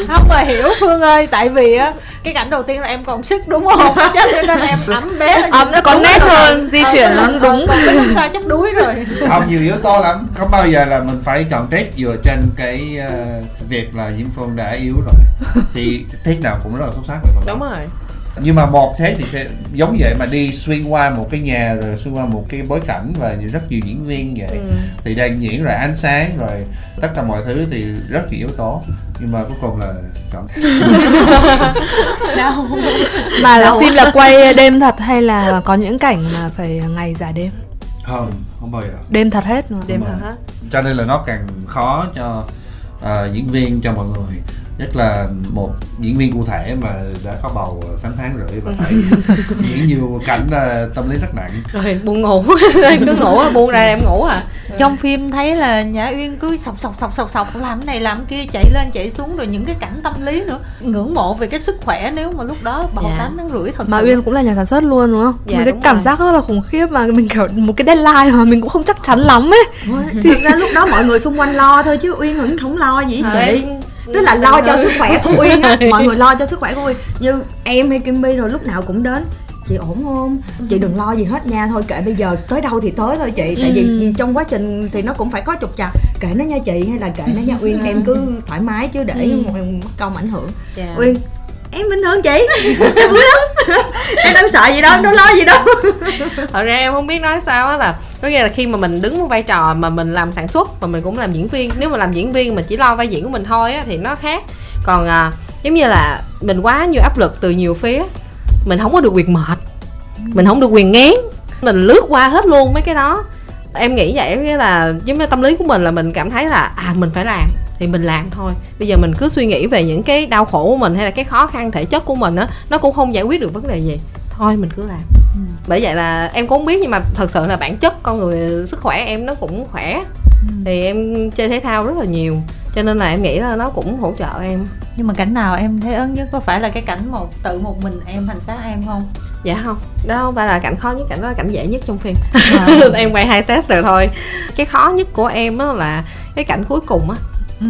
S1: Không mà hiểu phương ơi tại vì á cái cảnh đầu tiên là em còn sức đúng không? Chắc cho nên em ấm bé lên
S5: ấm nó có nét hơn di chuyển nó đúng.
S1: còn cái lúc sau chắc đuối rồi.
S2: Không nhiều yếu tố lắm. Không bao giờ là mình phải chọn take dựa trên cái ờ, việc là diễm phương đã yếu rồi. Thì take nào cũng rất là xuất sắc đó.
S3: đúng rồi.
S2: Nhưng mà một thế thì sẽ giống vậy mà đi xuyên qua một cái nhà rồi xuyên qua một cái bối cảnh và rất nhiều diễn viên vậy.
S3: Ừ.
S2: thì đang diễn rồi ánh sáng rồi tất cả mọi thứ thì rất nhiều yếu tố nhưng mà cuối cùng là chọn
S6: đau.
S5: Mà là phim là quay đêm thật hay là có những cảnh mà phải ngày giả đêm?
S2: Không không bao giờ.
S5: Đêm thật hết mà
S3: đêm thật hết.
S2: Cho nên là nó càng khó cho ờ, diễn viên cho mọi người nhất là một diễn viên cụ thể mà đã có bầu 8 tháng rưỡi và phải diễn nhiều cảnh là tâm lý rất nặng
S3: rồi buồn ngủ em cứ ngủ á, buông ra em ngủ à
S1: trong phim thấy là nhã uyên cứ sọc sọc sọc sọc sọc làm cái này làm cái kia chạy lên chạy xuống rồi những cái cảnh tâm lý nữa ngưỡng mộ về cái sức khỏe nếu mà lúc đó bầu
S3: Dạ.
S1: tám tháng rưỡi thật
S5: mà. Uyên cũng là nhà sản xuất luôn đúng không?
S3: Dạ,
S5: Một cái
S3: đúng
S5: cảm
S3: rồi.
S5: giác rất là khủng khiếp mà mình kiểu một cái deadline mà mình cũng không chắc chắn lắm ấy.
S4: thực ra lúc đó mọi người xung quanh lo thôi chứ uyên vẫn không lo gì
S3: Ờ,
S4: chị tức là lo cho sức khỏe của uyên á. Mọi người lo cho sức khỏe của uyên. Như em hay kim bi rồi lúc nào cũng đến. Chị ổn không? Chị đừng lo gì hết nha. Thôi kệ bây giờ tới đâu thì tới thôi chị. Tại vì trong quá trình thì nó cũng phải có trục trặc. Kệ nó nha chị hay là kệ nó nha uyên. Em cứ thoải mái chứ để một mất công ảnh hưởng.
S1: Dạ.
S4: uyên em bình thường chị. Em vui lắm. Em đâu sợ gì đâu em đâu lo gì đâu.
S3: Thật ra em không biết nói sao á là có nghĩa là khi mà mình đứng một vai trò mà mình làm sản xuất và mình cũng làm diễn viên nếu mà làm diễn viên mà chỉ lo vai diễn của mình thôi á thì nó khác. Còn à, giống như là mình quá nhiều áp lực từ nhiều phía mình không có được quyền mệt mình không được quyền ngán mình lướt qua hết luôn mấy cái đó. Em nghĩ vậy nghĩa là giống như tâm lý của mình là mình cảm thấy là à mình phải làm thì mình làm thôi. Bây giờ mình cứ suy nghĩ về những cái đau khổ của mình hay là cái khó khăn thể chất của mình á nó cũng không giải quyết được vấn đề gì. Thôi mình cứ làm. Bởi vậy là em cũng không biết nhưng mà thật sự là bản chất con người sức khỏe em nó cũng khỏe. Thì em chơi thể thao rất là nhiều cho nên là em nghĩ là nó cũng hỗ trợ em.
S1: Nhưng mà cảnh nào em thấy ớn nhất? Có phải là cái cảnh một tự một mình em hành xác em không?
S3: Dạ không đó không phải là cảnh khó nhất cảnh đó là cảnh dễ nhất trong phim.
S1: À.
S3: em quay hai test rồi thôi. Cái khó nhất của em á là cái cảnh cuối cùng á
S1: ừ.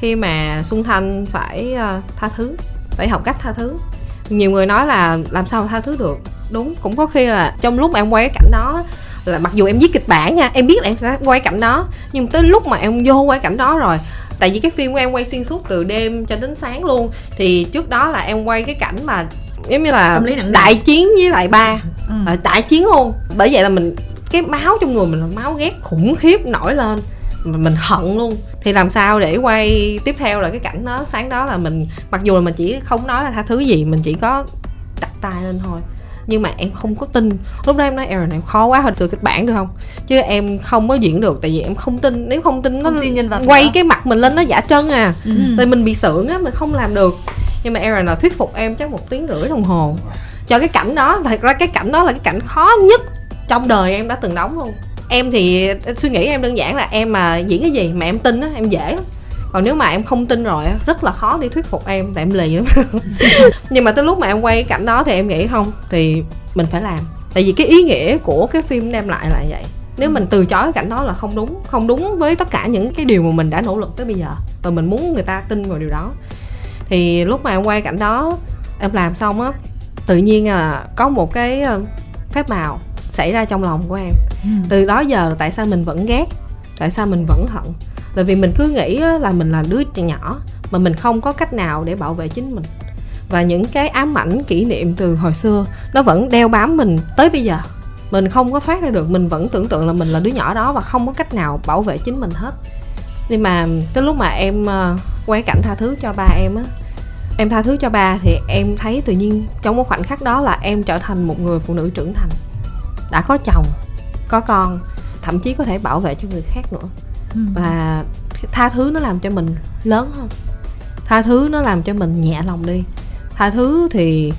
S3: khi mà xuân thanh phải ờ, tha thứ phải học cách tha thứ. Nhiều người nói là làm sao mà tha thứ được. Đúng cũng có khi là trong lúc mà em quay cái cảnh đó là mặc dù em viết kịch bản nha em biết là em sẽ quay cảnh đó nhưng tới lúc mà em vô quay cảnh đó rồi tại vì cái phim của em quay xuyên suốt từ đêm cho đến sáng luôn thì trước đó là em quay cái cảnh mà giống như là đại chiến với lại ba.
S1: Ừ.
S3: là đại chiến luôn. Bởi vậy là mình cái máu trong người mình là máu ghét khủng khiếp nổi lên mình hận luôn. Thì làm sao để quay tiếp theo là cái cảnh đó sáng đó là mình mặc dù là mình chỉ không nói là tha thứ gì mình chỉ có đặt tay lên thôi. Nhưng mà em không có tin. Lúc đó em nói Aaron em khó quá hồi sự kịch bản được không? Chứ em không có diễn được tại vì em không tin. Nếu không tin nó
S5: Không tin nhân vật
S3: quay
S5: nữa.
S3: cái mặt mình lên nó giả trân à.
S1: Ừ.
S3: thì mình bị sượng á mình không làm được. Nhưng mà Aaron là thuyết phục em chắc một tiếng rưỡi đồng hồ. Cho cái cảnh đó thật ra cái cảnh đó là cái cảnh khó nhất trong đời em đã từng đóng luôn em thì suy nghĩ em đơn giản là em mà diễn cái gì mà em tin á, em dễ lắm. Còn nếu mà em không tin rồi rất là khó đi thuyết phục em, tại em lì lắm. Nhưng mà tới lúc mà em quay cái cảnh đó thì em nghĩ không, thì mình phải làm. Tại vì cái ý nghĩa của cái phim đem lại là vậy. Nếu mình từ chối cái cảnh đó là không đúng không đúng với tất cả những cái điều mà mình đã nỗ lực tới bây giờ. Và mình muốn người ta tin vào điều đó. Thì lúc mà em quay cảnh đó, em làm xong á, tự nhiên là có một cái ờ, phép màu xảy ra trong lòng của em.
S1: Ừ.
S3: từ đó giờ tại sao mình vẫn ghét tại sao mình vẫn hận? Là vì mình cứ nghĩ là mình là đứa trẻ nhỏ mà mình không có cách nào để bảo vệ chính mình. Và những cái ám ảnh kỷ niệm từ hồi xưa nó vẫn đeo bám mình tới bây giờ. Mình không có thoát ra được mình vẫn tưởng tượng là mình là đứa nhỏ đó và không có cách nào bảo vệ chính mình hết. Nhưng mà tới lúc mà em ờ, quay cảnh tha thứ cho ba em á em tha thứ cho ba thì em thấy tự nhiên trong một khoảnh khắc đó là em trở thành một người phụ nữ trưởng thành đã có chồng có con thậm chí có thể bảo vệ cho người khác nữa.
S1: Ừ.
S3: và tha thứ nó làm cho mình lớn hơn. Tha thứ nó làm cho mình nhẹ lòng đi. Tha thứ thì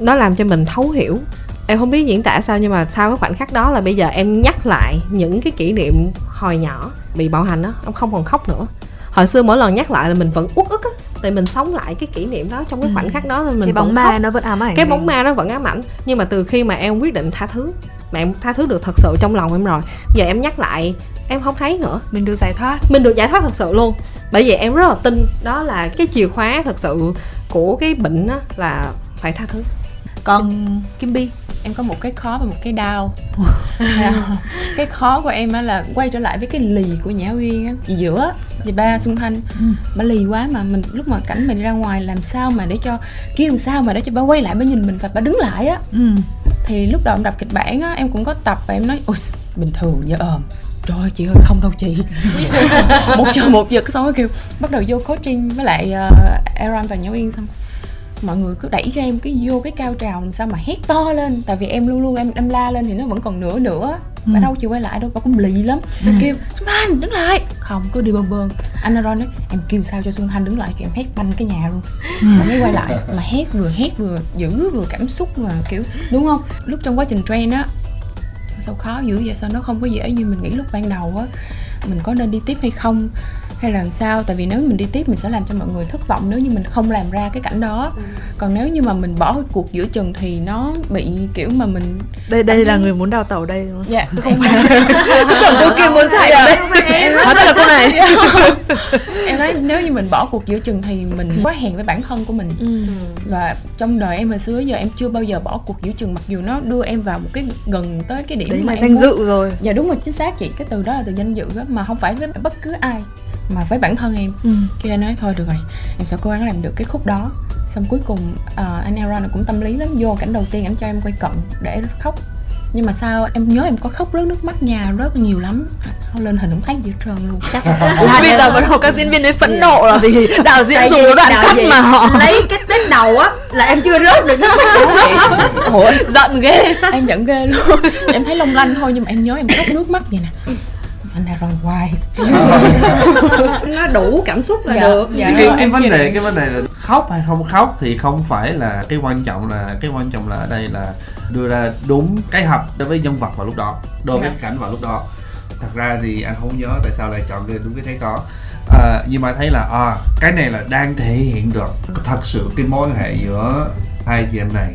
S3: nó làm cho mình thấu hiểu. Em không biết diễn tả sao nhưng mà sau cái khoảnh khắc đó là bây giờ em nhắc lại những cái kỷ niệm hồi nhỏ bị bạo hành á em không còn khóc nữa. Hồi xưa mỗi lần nhắc lại là mình vẫn uất ức á tại mình sống lại cái kỷ niệm đó. Trong cái khoảnh khắc đó là mình
S5: cái bóng ma
S3: khóc
S5: nó vẫn ám ảnh
S3: cái bóng ma nó vẫn ám ảnh. Nhưng mà từ khi mà em quyết định tha thứ mà em tha thứ được thật sự trong lòng em rồi. Giờ em nhắc lại em không thấy nữa.
S5: Mình được giải thoát.
S3: Mình được giải thoát thật sự luôn. Bởi vì em rất là tin đó là cái chìa khóa thật sự của cái bệnh á là phải tha thứ.
S1: Còn kim bi
S6: em có một cái khó và một cái đau. Cái khó của em á là quay trở lại với cái lì của nhã uyên á. Chị giữa chị ba xuân thanh bà lì quá mà mình lúc mà cảnh mình ra ngoài làm sao mà để cho kia làm sao mà để cho bà quay lại bà nhìn mình và bà đứng lại á.
S1: Ừ
S6: thì lúc đầu em đọc kịch bản á em cũng có tập và em nói ôi bình thường giờ ờm. Trời ơi, chị ơi không đâu chị. Một giờ một giờ xong rồi kêu bắt đầu vô coaching với lại ờ, uh, Aaron và Nhã Uyên xong mọi người cứ đẩy cho em cái vô cái cao trào làm sao mà hét to lên. Tại vì em luôn luôn em em la lên thì nó vẫn còn nửa nữa bà
S1: Ừ.
S6: đâu chịu quay lại đâu bà cũng lì lắm. Bà kêu xuân thanh đứng lại. Không cứ đi bơn bơn anh Aaron nói em kêu sao cho Xuân Thanh đứng lại kêu em hét banh cái nhà luôn. Rồi mới quay lại mà hét vừa hét vừa dữ vừa cảm xúc mà kiểu đúng không? Lúc trong quá trình train á sao khó dữ vậy? Sao nó không có dễ như mình nghĩ lúc ban đầu á? Mình có nên đi tiếp hay không hay là làm sao? Tại vì nếu mình đi tiếp mình sẽ làm cho mọi người thất vọng nếu như mình không làm ra cái cảnh đó. Còn nếu như mà mình bỏ cái cuộc giữa chừng thì nó bị kiểu mà mình
S5: đây đây là người muốn đào tẩu đây đúng không?
S6: dạ không phải.
S5: Tưởng cô kia muốn chạy ở đây. Hóa ra là cô này.
S6: em nói nếu như mình bỏ cuộc giữa chừng thì mình quá hèn với bản thân của mình. Và trong đời em hồi xưa giờ em chưa bao giờ bỏ cuộc giữa chừng mặc dù nó đưa em vào một cái gần tới cái điểm
S5: đấy
S6: mà
S5: danh dự rồi.
S6: Dạ đúng rồi chính xác chị. Cái từ đó là từ danh dự đó mà không phải với bất cứ ai mà với bản thân em.
S5: Ừ.
S6: khi anh nói thôi được rồi em sẽ cố gắng làm được cái khúc đó. Xong cuối cùng ờ, anh Aaron cũng tâm lý lắm vô cảnh đầu tiên anh cho em quay cận để khóc. Nhưng mà sao em nhớ em có khóc rớt nước mắt nhà rất nhiều lắm. Không lên hình không thấy gì hết trơn luôn. Chắc
S5: bây giờ bắt đầu các diễn viên ấy phẫn nộ là vì đạo diễn dùng cái đoạn cắt mà họ
S4: lấy cái tích đầu á là em chưa rớt được nước mắt.
S6: Ủa,
S5: giận ghê.
S6: Em giận ghê luôn. Em thấy long lanh thôi nhưng mà em nhớ em khóc nước mắt vậy nè anh Aaron hoài
S4: nó đủ cảm xúc là
S6: Dạ,
S4: được.
S6: dạ.
S2: cái, cái, vấn đề cái vấn đề là khóc hay không khóc thì không phải là cái quan trọng là cái quan trọng là ở đây là đưa ra đúng cái hợp đối với nhân vật vào lúc đó đối với
S6: Dạ.
S2: cảnh vào lúc đó. Thật ra thì anh không nhớ tại sao lại chọn cái đúng cái thế đó à, nhưng mà thấy là à, cái này là đang thể hiện được thật sự cái mối quan hệ giữa hai chị em này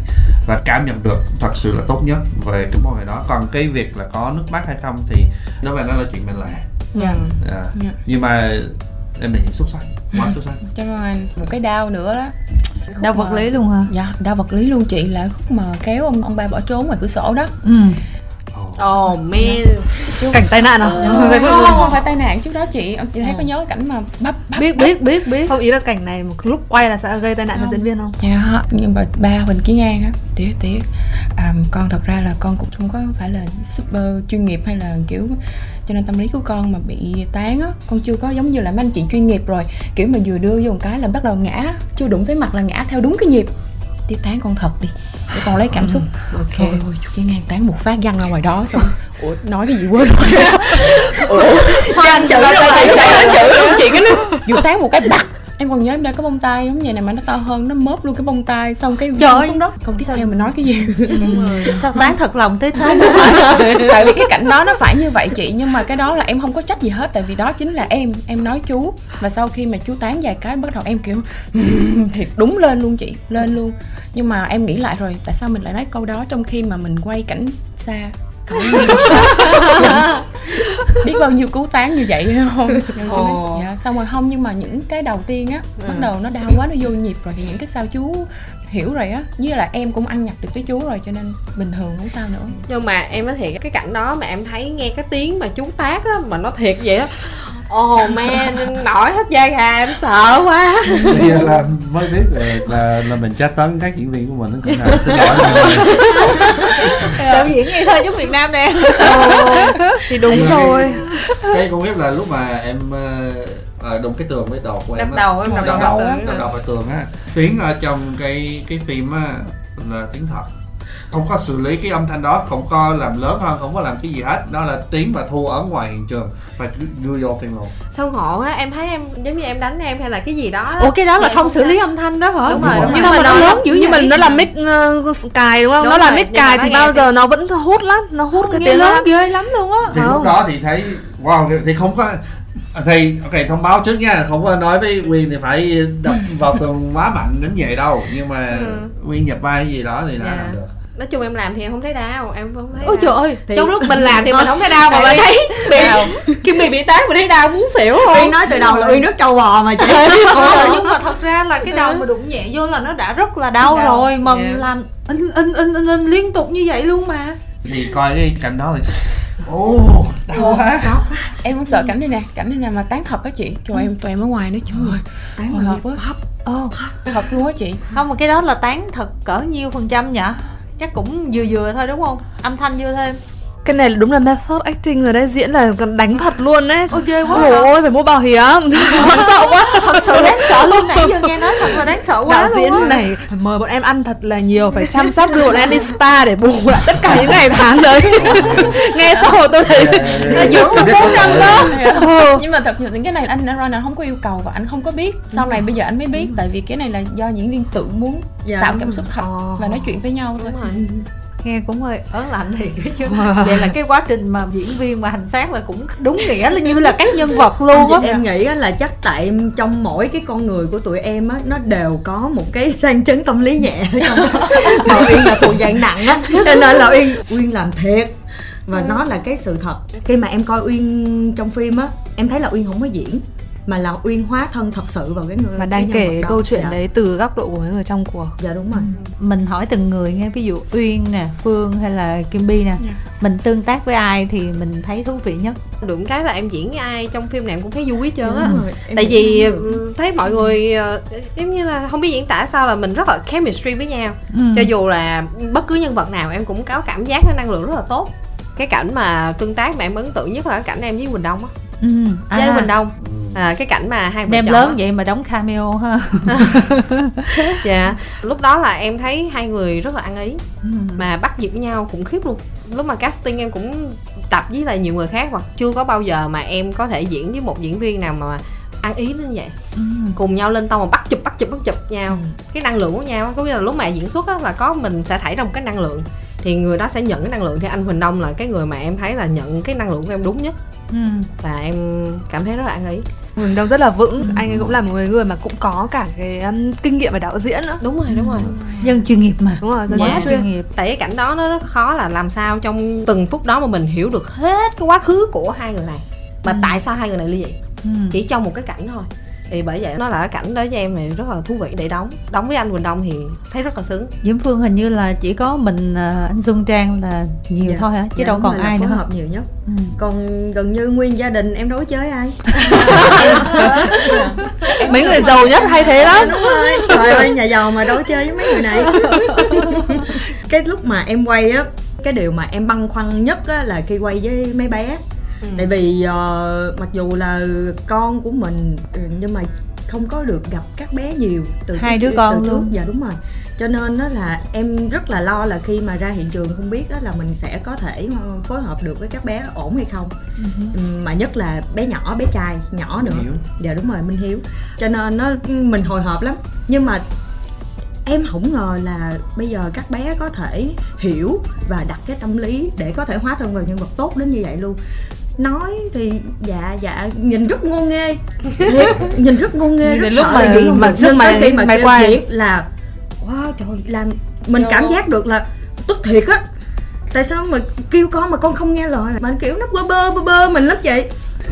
S2: và cảm nhận được thật sự là tốt nhất về cái mối quan hệ đó. Còn cái việc là có nước mắt hay không thì đó là nó là chuyện mình làm
S6: dạ.
S2: À,
S6: Dạ.
S2: nhưng mà em hiện xuất sắc quá xuất sắc
S6: cảm ơn anh một cái đau nữa đó. Khúc
S1: đau
S6: mà-
S1: vật lý luôn hả?
S6: Dạ đau vật lý luôn chị là khúc mà kéo ông ông ba bỏ trốn ngoài cửa sổ đó.
S1: Ừ.
S3: oh man
S5: cảnh tai nạn à?
S6: Không không không phải tai nạn trước đó chị. Chị thấy có nhớ cái cảnh mà bắp bắp
S1: biết biết biết biết.
S5: Không ý là cảnh này một lúc quay là sẽ gây tai nạn cho diễn viên không?
S6: Dạ nhưng mà ba Huỳnh Kiến An á tía tía. À, con thật ra là con cũng không có phải là super chuyên nghiệp hay là kiểu cho nên tâm lý của con mà bị tán á con chưa có giống như là mấy anh chị chuyên nghiệp rồi. Kiểu mà vừa đưa vô một cái là bắt đầu ngã chưa đụng tới mặt là ngã theo đúng cái nhịp tía tán con thật đi. Để con lấy cảm xúc.
S5: ok.
S6: Trời ơi, chú Kiến An tán một phát văng ra ngoài đó xong Ủa, nói cái gì quên rồi. Ủa, Trang chữ chữ chị cái nó vừa tán một cái bạc Em còn nhớ em đeo cái bông tai giống vậy này mà nó to hơn Nó mớp luôn cái bông tai Xong cái
S1: Trời
S6: xuống đất Còn tiếp theo mình nói cái gì?
S1: Sao tán thật lòng tới thế?
S6: Tại vì cái cảnh đó nó phải như vậy chị Nhưng mà cái đó là em không có trách gì hết Tại vì đó chính là em Em nói chú. Và sau khi mà chú tán vài cái Bắt đầu em kiểu Thiệt đúng lên luôn chị Lên luôn. Nhưng mà em nghĩ lại rồi Tại sao mình lại nói câu đó Trong khi mà mình quay cảnh xa. biết bao nhiêu cứu tán như vậy không? Nói, dạ xong rồi không nhưng mà những cái đầu tiên á bắt đầu nó đau quá nó vô nhịp rồi thì những cái sao chú hiểu rồi á. Với là em cũng ăn nhặt được với chú rồi cho nên bình thường không sao nữa.
S3: Nhưng mà em nói thiệt cái cảnh đó mà em thấy nghe cái tiếng mà chú tác á mà nó thiệt vậy á oh man nổi hết da gà em sợ quá.
S2: Bây giờ là mới biết là là, là mình tra tấn các diễn viên của mình cũng là xin lỗi mọi người.
S1: đạo diễn ngây thơ giống Việt Nam nè.
S5: Thì đúng rồi.
S2: cái con biết là lúc mà em ờ, đụng cái tường với đột của em
S3: đập đầu em
S6: Đập
S3: đập
S2: đập
S3: đầu
S2: đầu đầu vào tường á. Tiếng ở trong cái cái phim á là tiếng thật không có xử lý cái âm thanh đó không có làm lớn hơn không có làm cái gì hết. Đó là tiếng mà thu ở ngoài hiện trường và đưa vô phim luôn
S3: sao ngộ á em thấy em giống như em đánh em hay là cái gì đó
S1: ủa cái đó là không xử lý âm thanh đó hả?
S3: Đúng rồi, đúng
S1: nhưng mà nó lớn dữ
S5: mà
S1: vậy.
S5: nó là mic uh, cài đúng không?
S3: Đúng
S5: nó là mic cài thì bao giờ nó vẫn hút lắm nó hút cái tiếng
S1: lớn ghê lắm luôn á.
S2: Thì lúc
S5: Không.
S2: đó thì thấy wow thì không có thì ok thông báo trước nha không có nói với Quyên thì phải đập vào tường quá mạnh đến vậy đâu. Nhưng mà
S3: Ừ.
S2: Quyên nhập vai gì đó thì đã
S3: Dạ.
S2: làm được
S3: nói chung em làm thì em không thấy đau em không thấy
S1: ôi
S3: đau.
S1: trời ơi
S4: Thì-
S3: trong lúc mình làm thì mình không thấy đau mà mình thấy bị kim bị bị tán mình thấy đau muốn xỉu
S4: Uyên
S3: không
S4: nói từ đầu là Uyên nước trâu bò mà chị.
S1: Ờ, nhưng mà thật ra là cái đầu mà đụng nhẹ vô là nó đã rất là đau
S6: Đau.
S1: rồi mà
S3: Dạ.
S1: làm in in in in, in liên tục như vậy luôn mà.
S2: Thì coi cái cảnh đó thì ô đau quá.
S6: em cũng sợ cảnh này nè cảnh này nè mà tán thật á chị. Trời em tụi em ở ngoài nữa trời ơi.
S4: Tán
S6: hộp quá
S1: Ồ,
S6: thật luôn á chị.
S1: Không mà cái đó là tán thật cỡ nhiêu phần trăm nhỉ chắc cũng vừa vừa thôi đúng không? Âm thanh vừa thêm
S5: cái này là đúng là method acting rồi đấy diễn là còn đánh thật luôn đấy.
S1: Ôi, ghê quá.
S5: Ôi
S1: hả?
S5: ôi phải mua bảo hiểm. Đáng sợ quá.
S1: thật sự đáng sợ luôn nãy giờ nghe nói thật là đáng sợ quá
S5: đạo
S1: luôn
S5: diễn
S1: á.
S5: này phải mời bọn em ăn thật là nhiều phải chăm sóc đưa bọn em đi spa để bù lại tất cả những ngày tháng đấy. Nghe xong rồi tôi thấy
S1: dưỡng một bốn năm đó
S6: nhưng mà thật sự những cái này anh anh không có yêu cầu và anh không có biết. Sau này bây giờ anh mới biết tại vì cái này là do diễn viên tự muốn
S4: Dạ,
S6: tạo cảm xúc thật
S5: Ờ.
S6: và nói chuyện với nhau thôi
S1: nghe cũng hơi ớn lạnh thiệt chứ. Vậy là cái quá trình mà diễn viên mà hành xác là cũng đúng nghĩa là như là các nhân vật luôn á.
S4: Em nghĩ á là chắc tại trong mỗi cái con người của tụi em á nó đều có một cái sang chấn tâm lý nhẹ trong mà uyên là thuộc dạng nặng á. Cho nên là uyên uyên làm thiệt. Và nó là cái sự thật. Khi mà em coi uyên trong phim á em thấy là uyên không có diễn mà là uyên hóa thân thật sự vào cái người
S5: mà
S4: cái
S5: đang kể câu chuyện
S4: dạ.
S5: đấy từ góc độ của những người trong cuộc.
S4: Dạ đúng rồi.
S1: Mình hỏi từng người nghe ví dụ uyên nè phương hay là kim bi nè.
S6: Dạ.
S1: mình tương tác với ai thì mình thấy thú vị nhất?
S3: Được cái là em diễn với ai trong phim này em cũng thấy vui hết trơn á.
S4: Đúng. Em
S3: tại vì ừ, thấy mọi người ờ, giống như là không biết diễn tả sao là mình rất là chemistry với nhau.
S1: Ừ.
S3: cho dù là bất cứ nhân vật nào em cũng có cảm giác cái năng lượng rất là tốt. Cái cảnh mà tương tác mà em ấn tượng nhất là cái cảnh em với Quỳnh Đông á
S1: ừ. à,
S3: Quỳnh Đông. À, cái cảnh mà hai chồng
S1: lớn vậy mà đóng cameo ha.
S3: Dạ lúc đó là em thấy hai người rất là ăn ý.
S1: Ừ.
S3: mà bắt nhịp với nhau khủng khiếp luôn. Lúc mà casting em cũng tập với lại nhiều người khác mà chưa có bao giờ mà em có thể diễn với một diễn viên nào mà ăn ý đến như vậy.
S1: Ừ.
S3: cùng nhau lên tông mà bắt chụp bắt chụp bắt chụp nhau. Cái năng lượng của nhau á, có nghĩa là lúc mà diễn xuất á, là có mình sẽ thảy ra một cái năng lượng. Thì người đó sẽ nhận cái năng lượng. Thì anh Huỳnh Đông là cái người mà em thấy là nhận cái năng lượng của em đúng nhất
S1: Ừ.
S3: và em cảm thấy rất là ăn ý.
S5: Huỳnh Đông rất là vững. Anh ấy cũng là một người người mà cũng có cả cái um, kinh nghiệm về đạo diễn nữa.
S3: Đúng rồi đúng rồi.
S1: Dân chuyên nghiệp mà.
S5: Đúng rồi dân yeah. chuyên
S1: nghiệp.
S3: Tại cái cảnh đó nó rất khó là làm sao trong từng phút đó mà mình hiểu được hết cái quá khứ của hai người này. Mà tại sao hai người này ly dị?
S1: Ừ.
S3: chỉ trong một cái cảnh thôi thì bởi vậy nó là cái cảnh đó với em thì rất là thú vị để đóng. Đóng với anh Quỳnh Đông thì thấy rất là sướng.
S1: Diễm Phương hình như là chỉ có mình à, anh Xuân Trang là nhiều
S4: Dạ.
S1: thôi hả? Chứ
S4: Dạ,
S1: đâu còn ai nữa.
S4: hợp nhiều nhất.
S1: Ừ.
S4: còn gần như nguyên gia đình em đối chơi ai?
S5: Mấy người giàu nhất hay thế lắm
S4: đúng rồi. Trời ơi nhà giàu mà đối chơi với mấy người này. Cái lúc mà em quay á cái điều mà em băn khoăn nhất á là khi quay với mấy bé
S3: Ừ.
S4: tại vì ờ, mặc dù là con của mình ừ, nhưng mà không có được gặp các bé nhiều từ
S1: Hai
S4: cái-
S1: đứa con
S4: từ trước.
S1: luôn.
S4: dạ đúng rồi cho nên đó là em rất là lo là khi mà ra hiện trường không biết đó là mình sẽ có thể ờ, phối hợp được với các bé ổn hay không Ừ, mà nhất là bé nhỏ bé trai nhỏ nữa
S2: Hiếu.
S4: dạ đúng rồi minh hiếu cho nên nó mình hồi hộp lắm nhưng mà em không ngờ là bây giờ các bé có thể hiểu và đặt cái tâm lý để có thể hóa thân vào nhân vật tốt đến như vậy luôn nói thì dạ dạ nhìn rất ngô nghê. Thiệt nhìn rất ngô nghê rất
S5: lúc
S4: sợ
S5: mà-
S4: là
S5: mà trước mày-
S4: khi mà
S5: mày quay.
S4: diễn là wow trời làm mình
S3: Vô.
S4: cảm giác được là tức thiệt á. Tại sao mà kêu con mà con không nghe lời? Mà kiểu nó bơ bơ bơ bơ mình lắm chị.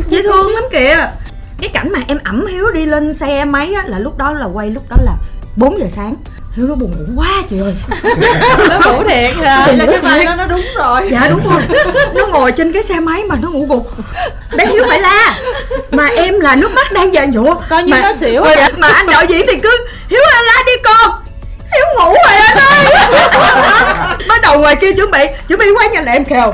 S4: Dễ thương lắm kìa. Cái cảnh mà em ẩm hiếu đi lên xe máy á là lúc đó là quay lúc đó là 4 giờ sáng hiếu nó buồn ngủ quá chị ơi.
S3: Nó ngủ thiệt
S1: vậy là cái đó nó đúng rồi.
S4: Dạ đúng rồi. Nó ngồi trên cái xe máy mà nó ngủ gục. Bé hiếu phải la. Mà em là nước mắt đang dàn dụa.
S1: Coi như
S4: mà,
S1: nó xỉu
S4: mà, mà anh đạo diễn thì cứ hiếu la la đi con. Hiếu ngủ rồi anh ơi. Bắt đầu ngoài kia chuẩn bị chuẩn bị qua nhà là em kêu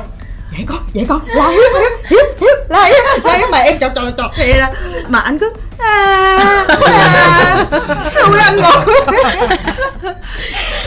S4: vậy con vậy con. La hiếu hiếu hiếu hiếu la hiếu la hiếu mà em chọt chọt chọt thì là mà anh cứ à, à, xui anh ngủ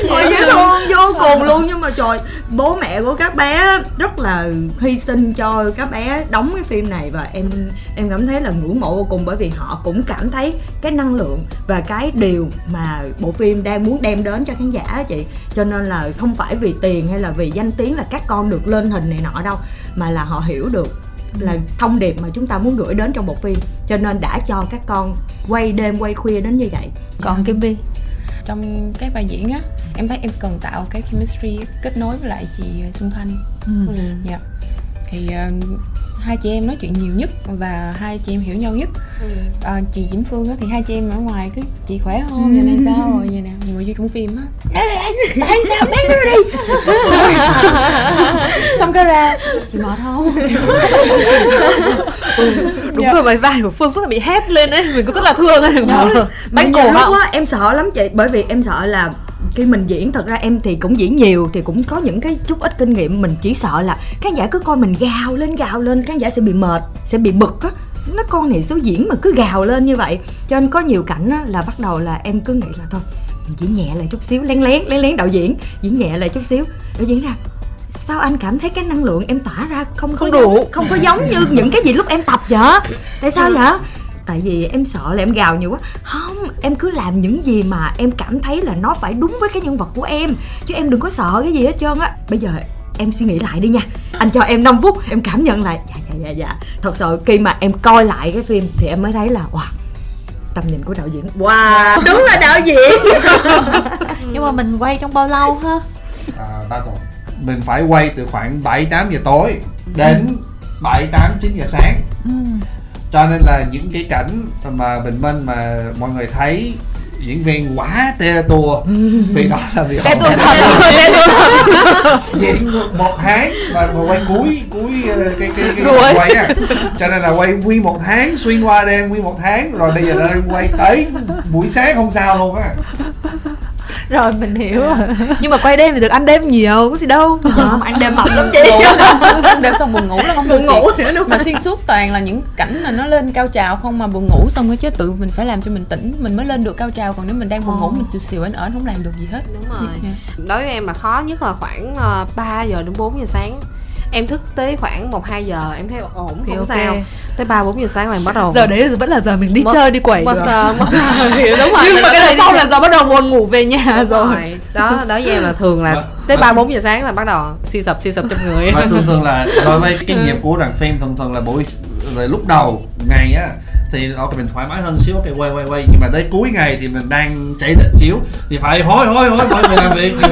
S4: Ôi dễ thương vô cùng luôn. Nhưng mà trời bố mẹ của các bé rất là hy sinh cho các bé đóng cái phim này và em em cảm thấy là ngưỡng mộ vô cùng bởi vì họ cũng cảm thấy cái năng lượng và cái điều mà bộ phim đang muốn đem đến cho khán giả chị. Cho nên là không phải vì tiền hay là vì danh tiếng là các con được lên hình này nọ đâu mà là họ hiểu được là thông điệp mà chúng ta muốn gửi đến trong bộ phim. Cho nên đã cho các con quay đêm quay khuya đến như vậy.
S1: Còn Kim Bi?
S6: Trong cái vai diễn á em thấy em cần tạo cái chemistry kết nối với lại chị Xuân Thanh.
S1: Ừ.
S6: dạ. Thì ờ, hai chị em nói chuyện nhiều nhất và hai chị em hiểu nhau nhất. Ờ, chị Diễm Phương á thì hai chị em ở ngoài cứ chị khỏe không giờ này sao rồi giờ nào nhưng mà vô trong phim á. Thấy sao bé nó đi? Xong cái ra chị mệt không?
S5: Đúng rồi bài vai của phương rất là bị hét lên ấy mình cũng rất là thương ấy. Bánh
S4: nhiều
S5: cổ
S4: lúc
S5: họng.
S4: á em sợ lắm chị bởi vì em sợ là khi mình diễn thật ra em thì cũng diễn nhiều thì cũng có những cái chút ít kinh nghiệm. Mình chỉ sợ là khán giả cứ coi mình gào lên gào lên khán giả sẽ bị mệt sẽ bị bực á. Nó con này số diễn mà cứ gào lên như vậy. Cho nên có nhiều cảnh á, là bắt đầu là em cứ nghĩ là thôi mình diễn nhẹ lại chút xíu lén lén lén lén đạo diễn diễn nhẹ lại chút xíu. Đạo diễn ra sao anh cảm thấy cái năng lượng em tỏa ra không không đủ. không có giống như những cái gì lúc em tập vậy? Tại sao vậy tại vì em sợ là em gào nhiều quá. Không em cứ làm những gì mà em cảm thấy là nó phải đúng với cái nhân vật của em. Chứ em đừng có sợ cái gì hết trơn á. Bây giờ em suy nghĩ lại đi nha. Anh cho em 5 phút em cảm nhận lại. Dạ dạ dạ dạ. Thật sự khi mà em coi lại cái phim thì em mới thấy là wow tầm nhìn của đạo diễn. Wow đúng là đạo diễn.
S1: Nhưng mà mình quay trong bao lâu ha?
S2: À, ba tuần. Mình phải quay từ khoảng 7 8 giờ tối đến 7 8 9 giờ sáng cho nên là những cái cảnh mà bình minh mà mọi người thấy diễn viên quá tê tua thì đó là vì
S5: Tê tua thật, tê tua
S2: diễn một tháng mà, mà quay cuối cuối ờ, cái cái cái
S5: Đuổi.
S2: quay á. Cho nên là quay nguyên một tháng xuyên qua đêm nguyên một tháng rồi bây giờ đang quay tới buổi sáng hôm sau luôn á
S1: rồi mình hiểu. Rồi
S5: nhưng mà quay đêm thì được ăn đêm nhiều có gì đâu.
S4: Không ăn đêm mập lắm chị.
S6: Không đêm xong buồn ngủ là không
S4: buồn ngủ nữa đúng
S6: mà xuyên suốt toàn là những cảnh mà nó lên cao trào không mà buồn ngủ xong cái chứ tự mình phải làm cho mình tỉnh mình mới lên được cao trào. Còn nếu mình đang buồn ngủ mình xìu xìu ảnh ẩn không làm được gì hết.
S3: Đúng rồi.
S6: Dạ.
S3: đối với em là khó nhất là khoảng uh, 3 giờ đến 4 giờ sáng em thức tới khoảng 1 2 giờ em thấy ổn
S5: Thì
S3: không
S5: ok.
S3: sao. Tới 3 4 giờ sáng là em bắt đầu.
S5: Giờ đấy vẫn là giờ mình đi
S3: Mất-
S5: chơi đi quẩy
S3: mất
S5: được.
S3: ờ, mất đúng rồi.
S5: Nhưng mà cái lần sau là giờ bắt đầu buồn ngủ về nhà
S3: Đúng
S5: rồi.
S3: rồi. Đó đối với em là thường là
S2: Mà-
S3: tới
S2: mà-
S3: ba bốn giờ sáng là bắt đầu suy sụp suy sụp trong người.
S2: Và thường thường là đối với kinh nghiệm của đoàn phim thường thường là buổi lúc đầu ngày á thì ok mình thoải mái hơn xíu. Ok quay quay quay. Nhưng mà tới cuối ngày thì mình đang chạy định xíu. Thì phải hối hối hối mọi người làm việc thì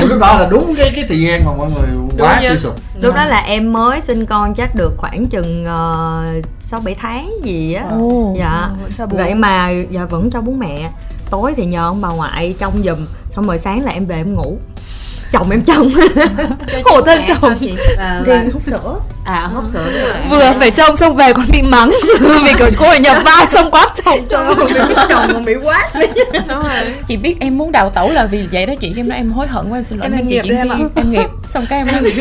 S2: lúc đó là đúng cái cái thời gian mà mọi người quá suy sụp.
S4: Lúc đó là em mới sinh con chắc được khoảng chừng sáu bảy tháng gì á. Dạ.
S5: Cho bố.
S4: vậy mà dạ vẫn cho bố mẹ. Tối thì nhờ ông bà ngoại trông giùm xong rồi sáng là em về em ngủ. Chồng em trông
S5: thân
S3: Mẹ
S5: chồng?
S3: À,
S4: thì
S3: là-
S4: hút sữa
S3: à đúng rồi.
S5: Vừa phải trông xong về còn bị mắng. Vì kiểu cô ấy nhập vai xong quát chồng
S4: chồng còn bị quát
S3: đúng rồi.
S6: Chị biết em muốn đào tẩu là vì vậy đó chị em nói em hối hận quá em xin lỗi
S5: Em em
S6: chị
S5: nghiệp
S6: diễn
S5: em
S6: viên. Em nghiệp. Xong cái em nói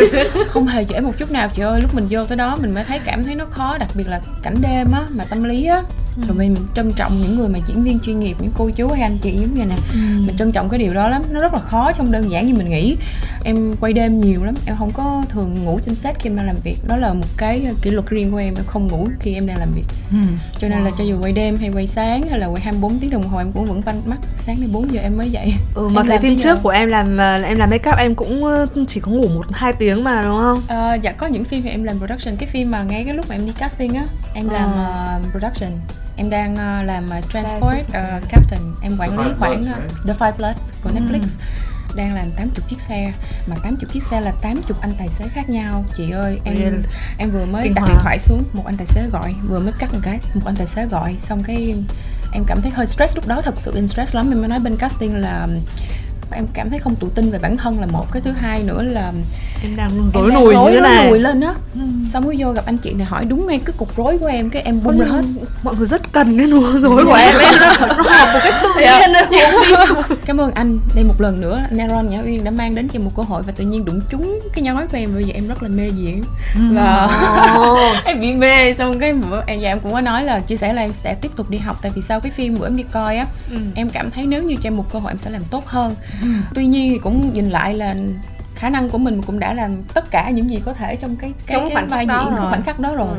S6: không hề dễ một chút nào chị ơi. Lúc mình vô tới đó mình mới thấy cảm thấy nó khó đặc biệt là cảnh đêm á mà tâm lý á. Rồi mình, mình trân trọng những người mà diễn viên chuyên nghiệp những cô chú hay anh chị giống như nè. Mình trân trọng cái điều đó lắm. Nó rất là khó trong đơn giản như mình nghĩ. Em quay đêm nhiều lắm em không có thường ngủ trên set khi em đang làm việc. Đó là một cái kỷ luật riêng của em em không ngủ khi em đang làm việc. Cho nên là cho dù quay đêm hay quay sáng hay là quay 24 tiếng đồng hồ em cũng vẫn banh mắt. Sáng đến 4 giờ em mới dậy.
S5: Ừ, mà
S6: Em
S5: thấy
S6: làm
S5: phim
S6: tới giờ.
S5: trước của em làm ờ, em làm make up em cũng ờ, chỉ có ngủ một hai tiếng mà đúng không?
S6: Ờ, dạ có những phim thì em làm production. Cái phim mà ngay cái lúc mà em đi casting á em làm
S5: Ờ.
S6: ờ, production. Em đang ờ, làm uh, transport ờ, captain. Em quản lý khoảng
S2: right?
S6: The Five Bloods của Netflix đang làm 80 chiếc xe mà 80 chiếc xe là 80 anh tài xế khác nhau. Chị ơi em
S5: Really?
S6: em vừa mới đặt điện thoại xuống một anh tài xế gọi vừa mới cắt một cái một anh tài xế gọi xong cái em cảm thấy hơi stress lúc đó thật sự em stress lắm. Em mới nói bên casting là em cảm thấy không tự tin về bản thân là một cái thứ hai nữa là
S5: em đang rối nùi
S6: rối, nùi lên á. Xong mới vô gặp anh chị này hỏi đúng ngay cái cục rối của em cái em bung ra hết.
S5: Mọi người rất cần cái nùa rối của em. Em một cách tự
S6: Dạ.
S5: nhiên đấy.
S6: Cảm ơn anh. Đây một lần nữa anh Aaron Nhã Uyên đã mang đến cho em một cơ hội và tự nhiên đụng trúng cái nhói của em. Bây giờ em rất là mê diễn. Và em bị mê. Xong cái em và em cũng có nói là chia sẻ là em sẽ tiếp tục đi học. Tại vì sau cái phim bữa em đi coi á em cảm thấy nếu như cho em một cơ hội em sẽ làm tốt hơn tuy nhiên thì cũng nhìn lại là khả năng của mình cũng đã làm tất cả những gì có thể trong cái cái,
S3: Trong
S6: cái vai diễn cái khoảnh khắc đó rồi.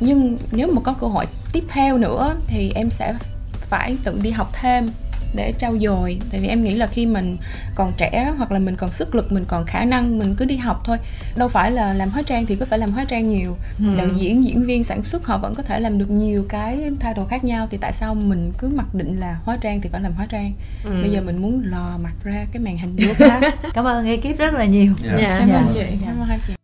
S6: Nhưng nếu mà có cơ hội tiếp theo nữa thì em sẽ phải tự đi học thêm để trau dồi tại vì em nghĩ là khi mình còn trẻ hoặc là mình còn sức lực mình còn khả năng mình cứ đi học thôi đâu phải là làm hóa trang thì cứ phải làm hóa trang nhiều đạo diễn diễn viên sản xuất họ vẫn có thể làm được nhiều cái title khác nhau thì tại sao mình cứ mặc định là hóa trang thì phải làm hóa trang
S3: Ừ.
S6: bây giờ mình muốn lò mặt ra cái màn hình vô khác
S1: cảm ơn ekip rất là nhiều
S2: Dạ.
S3: Dạ.
S6: cảm ơn
S1: Dạ.
S6: chị
S1: Dạ.